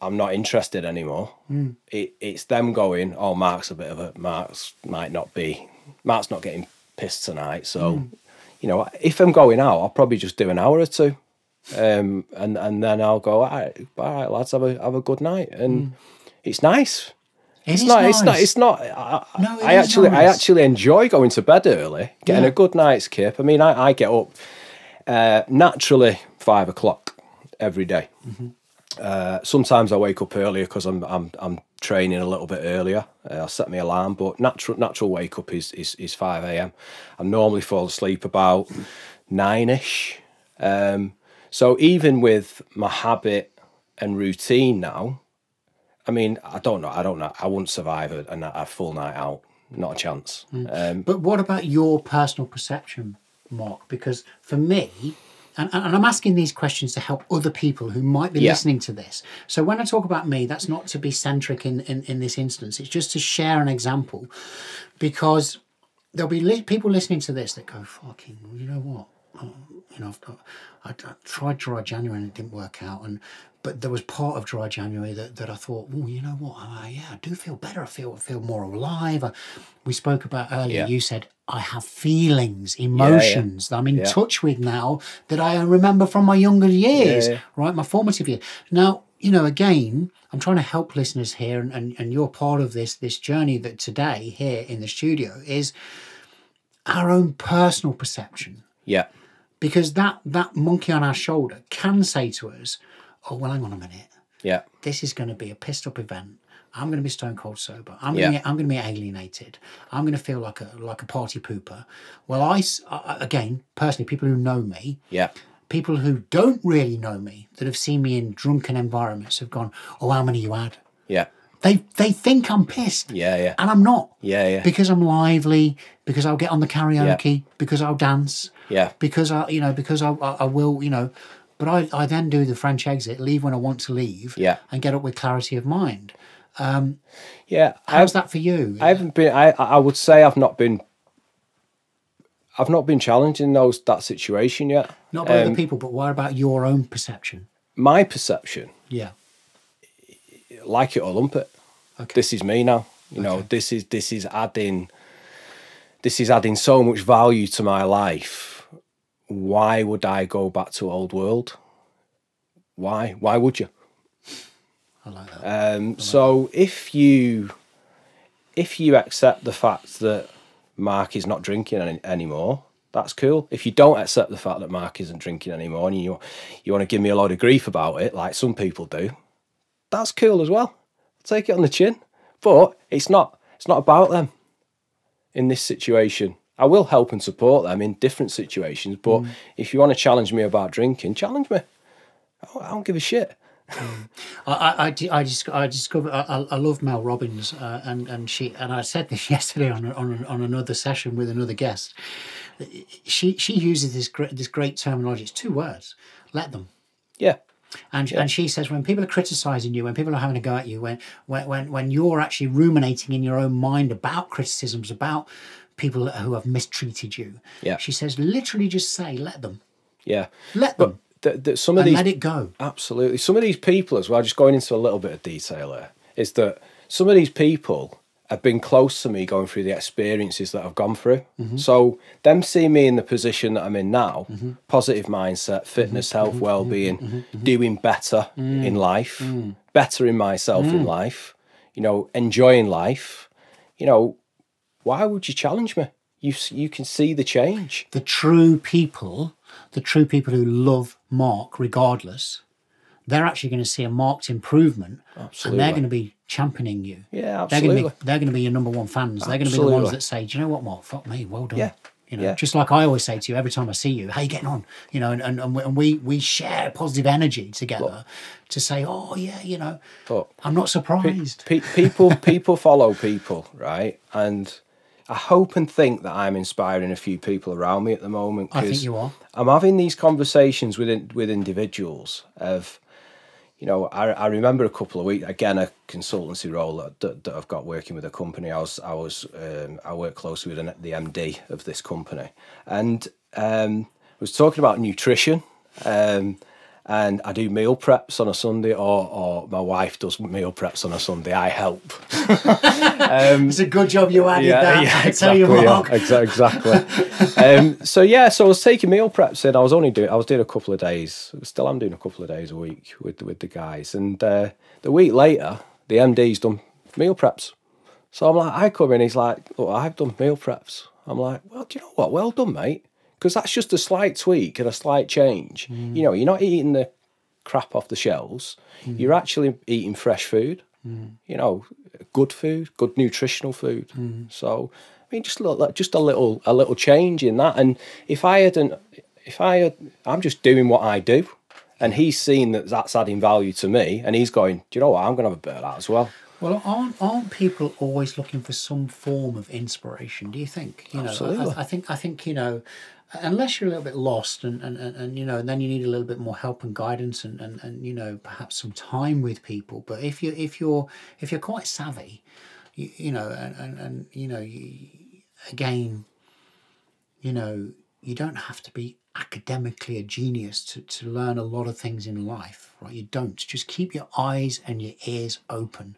[SPEAKER 2] I'm not interested anymore. Mm. It, it's them going, oh, Marc's a bit of a Marc's might not be Marc's not getting pissed tonight. So, mm. you know, if I'm going out, I'll probably just do an hour or two, um, and and then I'll go, all right, all right lads, have a have a good night, and it's nice.
[SPEAKER 1] It
[SPEAKER 2] It's not. It's not. It's not. I,
[SPEAKER 1] No, it
[SPEAKER 2] I actually, I actually enjoy going to bed early, getting
[SPEAKER 1] Yeah.
[SPEAKER 2] a good night's kip. I mean, I, I get up uh, naturally five o'clock every day.
[SPEAKER 1] Mm-hmm.
[SPEAKER 2] Uh, sometimes I wake up earlier because I'm I'm I'm training a little bit earlier. Uh, I'll set my alarm, but natural natural wake up is is, is five a.m. I normally fall asleep about nine ish. Um, so even with my habit and routine now, I mean, I don't know. I don't know. I wouldn't survive a, a, a full night out. Not a chance. Um,
[SPEAKER 1] But what about your personal perception, Marc? Because for me, and, and I'm asking these questions to help other people who might be
[SPEAKER 2] Yeah.
[SPEAKER 1] listening to this. So when I talk about me, that's not to be centric in, in, in this instance. It's just to share an example because there'll be li- people listening to this that go, fucking, you know what? You know, I've, I, I tried dry January and it didn't work out. And but there was part of dry January that, that I thought, well, you know what? Uh, yeah, I do feel better. I feel feel more alive. I, we spoke about earlier.
[SPEAKER 2] Yeah.
[SPEAKER 1] You said I have feelings, emotions that I'm in
[SPEAKER 2] Yeah.
[SPEAKER 1] touch with now that I remember from my younger years,
[SPEAKER 2] yeah.
[SPEAKER 1] right? My formative years. Now, you know, again, I'm trying to help listeners here, and, and, and you're part of this this journey that today here in the studio is our own personal perception
[SPEAKER 2] yeah,
[SPEAKER 1] because that that monkey on our shoulder can say to us, "Oh, well, hang on a minute.
[SPEAKER 2] yeah,
[SPEAKER 1] This is going to be a pissed up event. I'm going to be stone cold sober. I'm
[SPEAKER 2] Yeah.
[SPEAKER 1] going to I'm going to be alienated. I'm going to feel like a like a party pooper." Well, I again personally, people who know me,
[SPEAKER 2] yeah,
[SPEAKER 1] people who don't really know me, that have seen me in drunken environments, have gone, "Oh, how many you had?"
[SPEAKER 2] yeah,
[SPEAKER 1] They they think I'm pissed,
[SPEAKER 2] yeah, yeah,
[SPEAKER 1] and I'm not.
[SPEAKER 2] yeah, yeah,
[SPEAKER 1] Because I'm lively, because I'll get on the karaoke, because I'll dance,
[SPEAKER 2] yeah,
[SPEAKER 1] because I, you know, because I, I, I will, you know, but I, I then do the French exit, leave when I want to leave,
[SPEAKER 2] Yeah.
[SPEAKER 1] and get up with clarity of mind.
[SPEAKER 2] yeah.
[SPEAKER 1] How's that for you?
[SPEAKER 2] I haven't been. I I would say I've not been. I've not been challenged in those that situation yet.
[SPEAKER 1] Not by
[SPEAKER 2] um,
[SPEAKER 1] other people, but what about your own perception?
[SPEAKER 2] My perception,
[SPEAKER 1] Yeah.
[SPEAKER 2] like it or lump it.
[SPEAKER 1] Okay.
[SPEAKER 2] This is me now. You know,
[SPEAKER 1] Okay.
[SPEAKER 2] this is this is adding. This is adding so much value to my life. Why would I go back to old world? Why? Why would you?
[SPEAKER 1] I like that.
[SPEAKER 2] Um, so if you if you accept the fact that Marc is not drinking any, anymore, that's cool. If you don't accept the fact that Marc isn't drinking anymore, and you you want to give me a lot of grief about it, like some people do, that's cool as well. Take it on the chin. But it's not it's not about them in this situation. I will help and support them in different situations, but if you want to challenge me about drinking, challenge me. I don't give a shit.
[SPEAKER 1] I, I, I, I, dis- I discovered I, I love Mel Robbins uh, and and she and I said this yesterday on on, on another session with another guest. She she uses this great this great terminology. It's two words. Let them.
[SPEAKER 2] Yeah.
[SPEAKER 1] And, and she says when people are criticizing you, when people are having a go at you, when, when when when you're actually ruminating in your own mind about criticisms, about people who have mistreated you,
[SPEAKER 2] Yeah.
[SPEAKER 1] she says literally just say, let them,
[SPEAKER 2] Yeah.
[SPEAKER 1] let them,
[SPEAKER 2] the, the, some of
[SPEAKER 1] and
[SPEAKER 2] these
[SPEAKER 1] let it go.
[SPEAKER 2] absolutely. Some of these people as well just going into a little bit of detail here is that some of these people have been close to me going through the experiences that I've gone through. Mm-hmm. So them seeing me in the position that I'm in now, mm-hmm. positive mindset, fitness, mm-hmm. health, well-being, doing better mm. in life, mm. better in myself in mm. life, you know, enjoying life, you know, why would you challenge me? You you can see the change.
[SPEAKER 1] the true people, the true people who love Marc regardless, they're actually going to see a marked improvement,
[SPEAKER 2] Absolutely.
[SPEAKER 1] and they're going to be championing you.
[SPEAKER 2] Yeah,
[SPEAKER 1] They're going
[SPEAKER 2] absolutely.
[SPEAKER 1] to be they're going to be your number one fans. They're going to be the ones that say, "Do you know what, Marc? Fuck me, well done."
[SPEAKER 2] Yeah,
[SPEAKER 1] You know,
[SPEAKER 2] yeah.
[SPEAKER 1] just like I always say to you every time I see you, how you getting on? You know, and, and, and we- we share positive energy together to say, oh yeah, you know, I'm not surprised.
[SPEAKER 2] Pe- people people follow people, right? And I hope and think that I'm inspiring a few people around me at the moment.
[SPEAKER 1] I think you are.
[SPEAKER 2] I'm having these conversations with with individuals of, you know, I, I remember a couple of weeks again a consultancy role that, that, I've got working with a company. I was I was um, I work closely with an, the MD of this company, and um, I was talking about nutrition. Um, and I do meal preps on a Sunday, or, or my wife does meal preps on a Sunday. I help.
[SPEAKER 1] it's a good job you added that. I tell
[SPEAKER 2] exactly.
[SPEAKER 1] you,
[SPEAKER 2] yeah, exa- exactly. um, so yeah, so I was taking meal preps in. I was only doing, I was doing a couple of days. Still, I'm doing a couple of days a week with with the guys. And uh, the week later, the MD's done meal preps. So I'm like, I come in. He's like, look, I've done meal preps. I'm like, well, do you know what? Well done, mate. Because that's just a slight tweak and a slight change.
[SPEAKER 1] Mm.
[SPEAKER 2] You know, you're not eating the crap off the shelves.
[SPEAKER 1] Mm.
[SPEAKER 2] You're actually eating fresh food. You know, good food, good nutritional food.
[SPEAKER 1] Mm.
[SPEAKER 2] So, I mean, just a little, just a little, a little change in that. And if I hadn't, if I had, I'm just doing what I do, and he's seen that that's adding value to me, and he's going, do you know what? I'm going to have a bit of that as well.
[SPEAKER 1] Well, aren't aren't people always looking for some form of inspiration? Do you think? You know,
[SPEAKER 2] Absolutely.
[SPEAKER 1] I, I think I think you know, unless you're a little bit lost and and, and, and you know, then you need a little bit more help and guidance and, and, and you know perhaps some time with people. But if you if you're if you're quite savvy, you, you know, and, and, and you know, you, again, you know, you don't have to be academically a genius to, to learn a lot of things in life, right? You don't. Just keep your eyes and your ears open.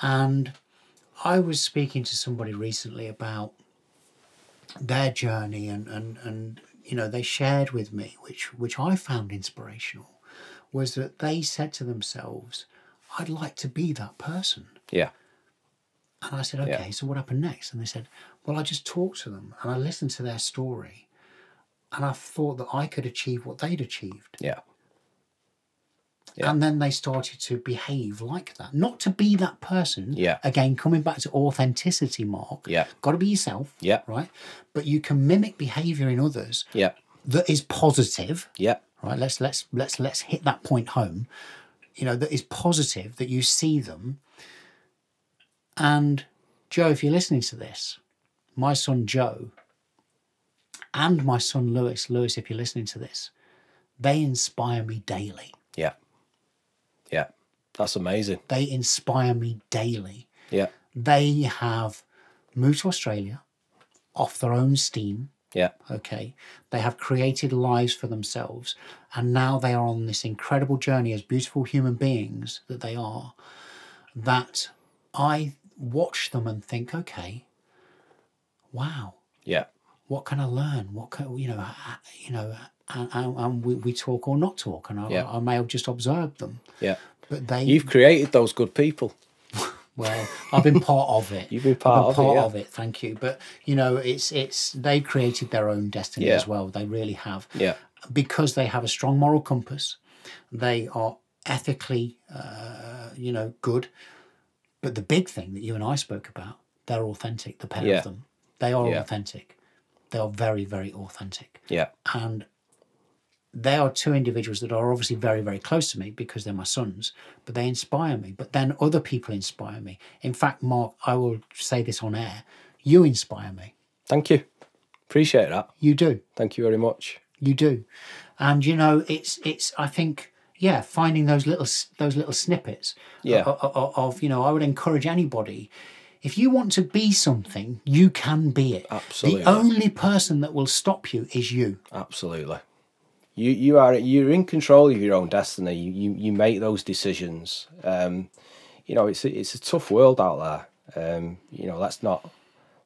[SPEAKER 1] And I was speaking to somebody recently about their journey and, and, and you know, they shared with me, which which I found inspirational, was that they said to themselves, I'd like to be that person.
[SPEAKER 2] Yeah,
[SPEAKER 1] And I said, okay, yeah. so what happened next? And they said, well, I just talked to them and I listened to their story and I thought that I could achieve what they'd achieved.
[SPEAKER 2] yeah, Yeah.
[SPEAKER 1] And then they started to behave like that. Not to be that person.
[SPEAKER 2] Yeah.
[SPEAKER 1] Again, coming back to authenticity, Marc.
[SPEAKER 2] Yeah.
[SPEAKER 1] Got to be yourself.
[SPEAKER 2] Yeah.
[SPEAKER 1] Right. But you can mimic behavior in others
[SPEAKER 2] yeah,
[SPEAKER 1] that is positive.
[SPEAKER 2] yeah,
[SPEAKER 1] Right. Let's let's let's let's hit that point home. You know, that is positive, that you see them. And Joe, if you're listening to this, my son Joe and my son Lewis, Lewis, if you're listening to this, they inspire me daily.
[SPEAKER 2] yeah, yeah. That's amazing.
[SPEAKER 1] They inspire me daily.
[SPEAKER 2] Yeah,
[SPEAKER 1] They have moved to Australia off their own steam.
[SPEAKER 2] yeah,
[SPEAKER 1] Okay. They have created lives for themselves. And now they are on this incredible journey as beautiful human beings that they are. That I watch them and think, okay, wow,
[SPEAKER 2] yeah,
[SPEAKER 1] what can I learn? What can, you know, you know, and, and, and we, we talk or not talk. And I,
[SPEAKER 2] Yeah.
[SPEAKER 1] I may have just observed them.
[SPEAKER 2] yeah.
[SPEAKER 1] But they
[SPEAKER 2] You've created those good people.
[SPEAKER 1] Well, I've been part of it.
[SPEAKER 2] You've been part
[SPEAKER 1] been
[SPEAKER 2] of it, yeah.
[SPEAKER 1] of it. Thank you. But you know, it's it's they created their own destiny
[SPEAKER 2] Yeah.
[SPEAKER 1] as well. They really have.
[SPEAKER 2] Yeah,
[SPEAKER 1] Because they have a strong moral compass. They are ethically, uh, you know, good. But the big thing that you and I spoke about, they're authentic. The pair
[SPEAKER 2] Yeah.
[SPEAKER 1] of them, they are authentic. They are very, very authentic
[SPEAKER 2] yeah,
[SPEAKER 1] and they are two individuals that are obviously very very close to me because they're my sons but they inspire me but then other people inspire me in fact marc i will say this on air you inspire me
[SPEAKER 2] Thank you. Appreciate that.
[SPEAKER 1] you do
[SPEAKER 2] Thank you very much.
[SPEAKER 1] you do and you know it's it's i think yeah finding those little those little snippets
[SPEAKER 2] Yeah.
[SPEAKER 1] of, of, of you know i would encourage anybody if you want to be something you can be it
[SPEAKER 2] Absolutely.
[SPEAKER 1] the only person that will stop you is you
[SPEAKER 2] Absolutely. You you are you're in control of your own destiny. You you, you make those decisions. Um, you know, it's a, it's a tough world out there. Um, you know, let's not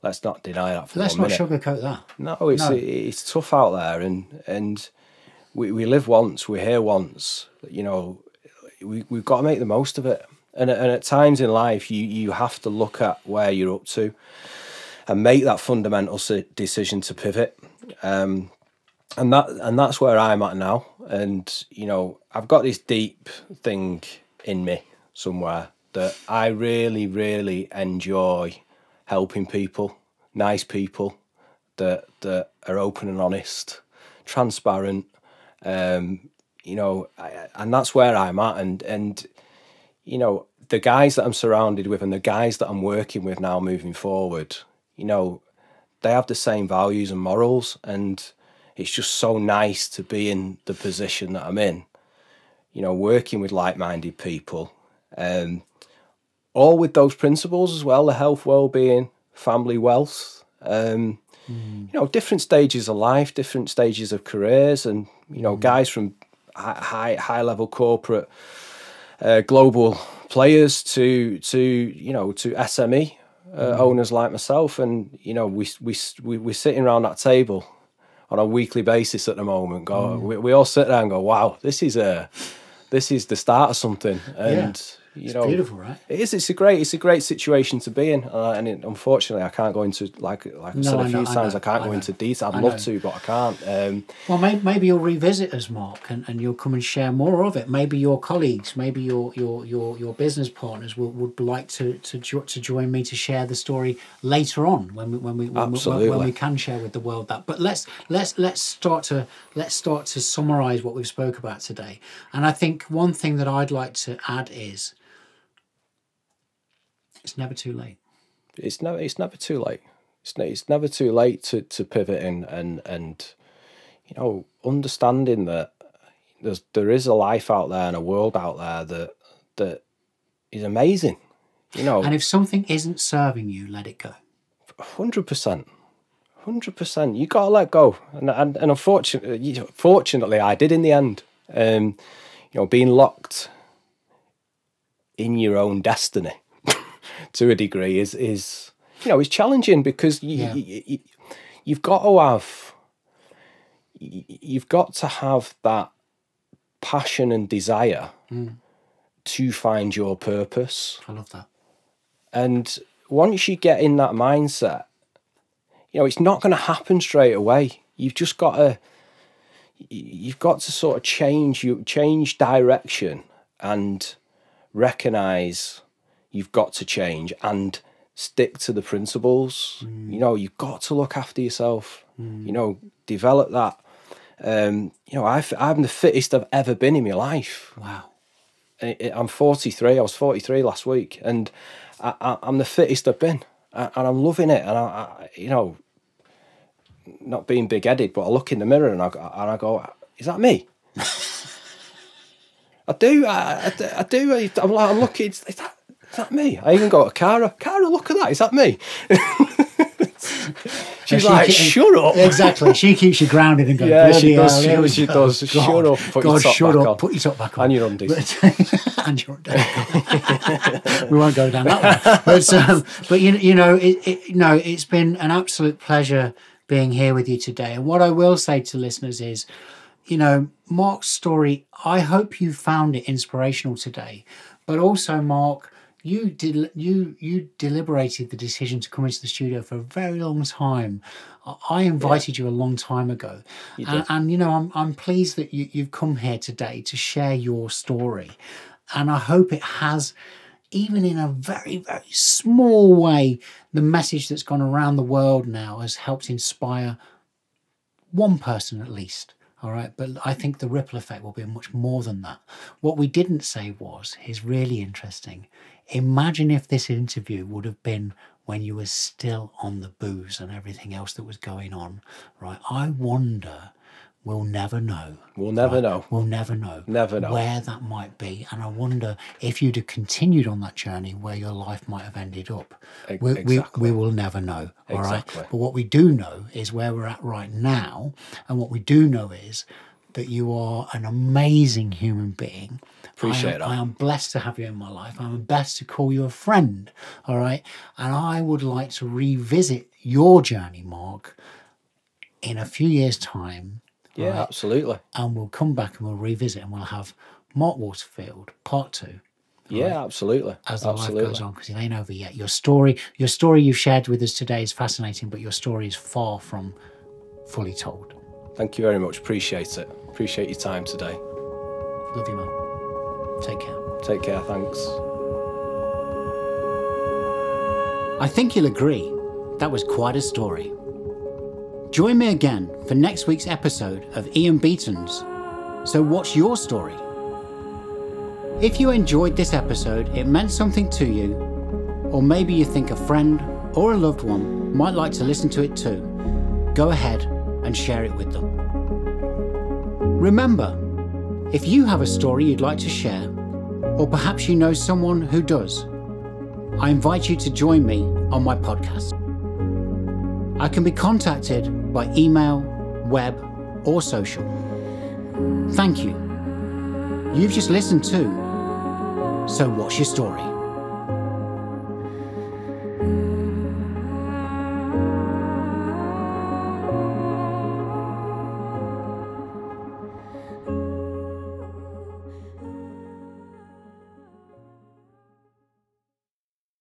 [SPEAKER 2] let's not deny that for
[SPEAKER 1] Let's not
[SPEAKER 2] minute.
[SPEAKER 1] sugarcoat that.
[SPEAKER 2] No, it's
[SPEAKER 1] No.
[SPEAKER 2] it's tough out there, and and we, we live once, we're here once. You know, we we've got to make the most of it. And and at times in life, you you have to look at where you're up to, and make that fundamental decision to pivot. Um, and that and that's where I'm at now. And you know, I've got this deep thing in me somewhere that I really, really enjoy helping people, nice people that that are open and honest, transparent. Um, you know, I, and that's where I'm at. And and you know, the guys that I'm surrounded with and the guys that I'm working with now moving forward, you know, they have the same values and morals and it's just so nice to be in the position that I'm in. You know, working with like-minded people, um, all with those principles as well: the health, well-being, family, wealth. Um, You know, different stages of life, different stages of careers, and you know, guys from high high-level corporate, uh, global players to to you know to SME uh, owners like myself, and you know, we we we we're sitting around that table on a weekly basis at the moment. Go, mm. we, we all sit there and go, "Wow, this is a, this is the start of something." And you know,
[SPEAKER 1] Beautiful, right?
[SPEAKER 2] it is. It's a great. It's a great situation to be in, uh, and it, unfortunately, I can't go into like like I
[SPEAKER 1] No,
[SPEAKER 2] said a
[SPEAKER 1] I
[SPEAKER 2] few
[SPEAKER 1] know,
[SPEAKER 2] times. I,
[SPEAKER 1] know,
[SPEAKER 2] can't
[SPEAKER 1] I
[SPEAKER 2] go
[SPEAKER 1] know.
[SPEAKER 2] into detail. I'd
[SPEAKER 1] I
[SPEAKER 2] love to, but I can't. Um,
[SPEAKER 1] Well, maybe, maybe you'll revisit us, Marc, and, and you'll come and share more of it. Maybe your colleagues, maybe your your your, your business partners will, would like to to, jo- to join me to share the story later on when we when we when, when, when we can share with the world that. But let's let's let's start to let's start to summarize what we've spoke about today. And I think one thing that I'd like to add is it's never too late.
[SPEAKER 2] it's never. It's never too late. It's, ne- it's never too late to to pivot in and and you know understanding that there's there is a life out there and a world out there that that is amazing. You know,
[SPEAKER 1] And if something isn't serving you, let it go.
[SPEAKER 2] Hundred percent, hundred percent. You gotta let go, and and, and unfortunately, you know, fortunately, I did in the end. Um, you know, being locked in your own destiny to a degree is is you know is challenging because you,
[SPEAKER 1] Yeah.
[SPEAKER 2] you, you you've got to have you- you've got to have that passion and desire hmm. to find your purpose.
[SPEAKER 1] I love that.
[SPEAKER 2] And once you get in that mindset, you know, it's not going to happen straight away. You've just got to, you've got to sort of change you change direction and recognize you've got to change and stick to the principles. You know, you've got to look after yourself. You know, develop that. Um, you know, I've, I'm the fittest I've ever been in my life
[SPEAKER 1] Wow.
[SPEAKER 2] it- I'm 43. I was 43 last week, and I, I, I'm the fittest I've been, and I'm loving it. And I, I you know, not being big headed, but I look in the mirror and I go- and I go, "Is that me?" I do. I, I do- I. I'm like, I'm looking. Is that, is that me? I even go to Cara. Cara, look at that. Is that me? She's
[SPEAKER 1] She
[SPEAKER 2] like,
[SPEAKER 1] keep-
[SPEAKER 2] shut up.
[SPEAKER 1] Exactly. She keeps you grounded and going,
[SPEAKER 2] Yeah, she does. She-
[SPEAKER 1] here
[SPEAKER 2] she
[SPEAKER 1] go.
[SPEAKER 2] does. Shut up, put your
[SPEAKER 1] God,
[SPEAKER 2] top
[SPEAKER 1] shut
[SPEAKER 2] back
[SPEAKER 1] up.
[SPEAKER 2] on.
[SPEAKER 1] Put your top back on.
[SPEAKER 2] And your undies.
[SPEAKER 1] and your undies. we won't go down that one. But, um, but you, you know, it, it, no, it's been an absolute pleasure being here with you today. And what I will say to listeners is, you know, Marc's story, I hope you found it inspirational today. But also, Marc, you did you you deliberated the decision to come into the studio for a very long time. I- invited you a long time ago, and, and you know I'm I'm pleased that you you've come here today to share your story, and I hope it has, even in a very very small way, the message that's gone around the world now has helped inspire one person at least. All right, but I think the ripple effect will be much more than that. What we didn't say was is really interesting. Imagine if this interview would have been when you were still on the booze and everything else that was going on. Right? I wonder. We'll never know.
[SPEAKER 2] We'll never know.
[SPEAKER 1] We'll never know.
[SPEAKER 2] Never know.
[SPEAKER 1] where that might be, and I wonder if you'd have continued on that journey, where your life might have ended up.
[SPEAKER 2] E-
[SPEAKER 1] We, we,
[SPEAKER 2] exactly.
[SPEAKER 1] we will never know. All right.
[SPEAKER 2] Exactly.
[SPEAKER 1] But what we do know is where we're at right now, and what we do know is that you are an amazing human being
[SPEAKER 2] Appreciate
[SPEAKER 1] I am,
[SPEAKER 2] that.
[SPEAKER 1] I am blessed to have you in my life. I'm blessed to call you a friend. All right. And I would like to revisit your journey, Marc, in a few years' time.
[SPEAKER 2] yeah,
[SPEAKER 1] right?
[SPEAKER 2] absolutely.
[SPEAKER 1] And we'll come back and we'll revisit and we'll have Marc Waterfield part two
[SPEAKER 2] Yeah, absolutely.
[SPEAKER 1] as the
[SPEAKER 2] absolutely.
[SPEAKER 1] life goes on because it ain't over yet. Your story, your story you've shared with us today is fascinating, but your story is far from fully told.
[SPEAKER 2] Thank you very much. Appreciate it. Appreciate your time today.
[SPEAKER 1] Love you, man. Take care.
[SPEAKER 2] Take care. Thanks.
[SPEAKER 1] I think you'll agree that was quite a story. Join me again for next week's episode of Ian Beaton's So What's Your Story? If you enjoyed this episode, it meant something to you, or maybe you think a friend or a loved one might like to listen to it too, go ahead and share it with them. Remember, if you have a story you'd like to share, or perhaps you know someone who does, I invite you to join me on my podcast. I can be contacted by email, web, or social. Thank you. You've just listened to So What's Your Story?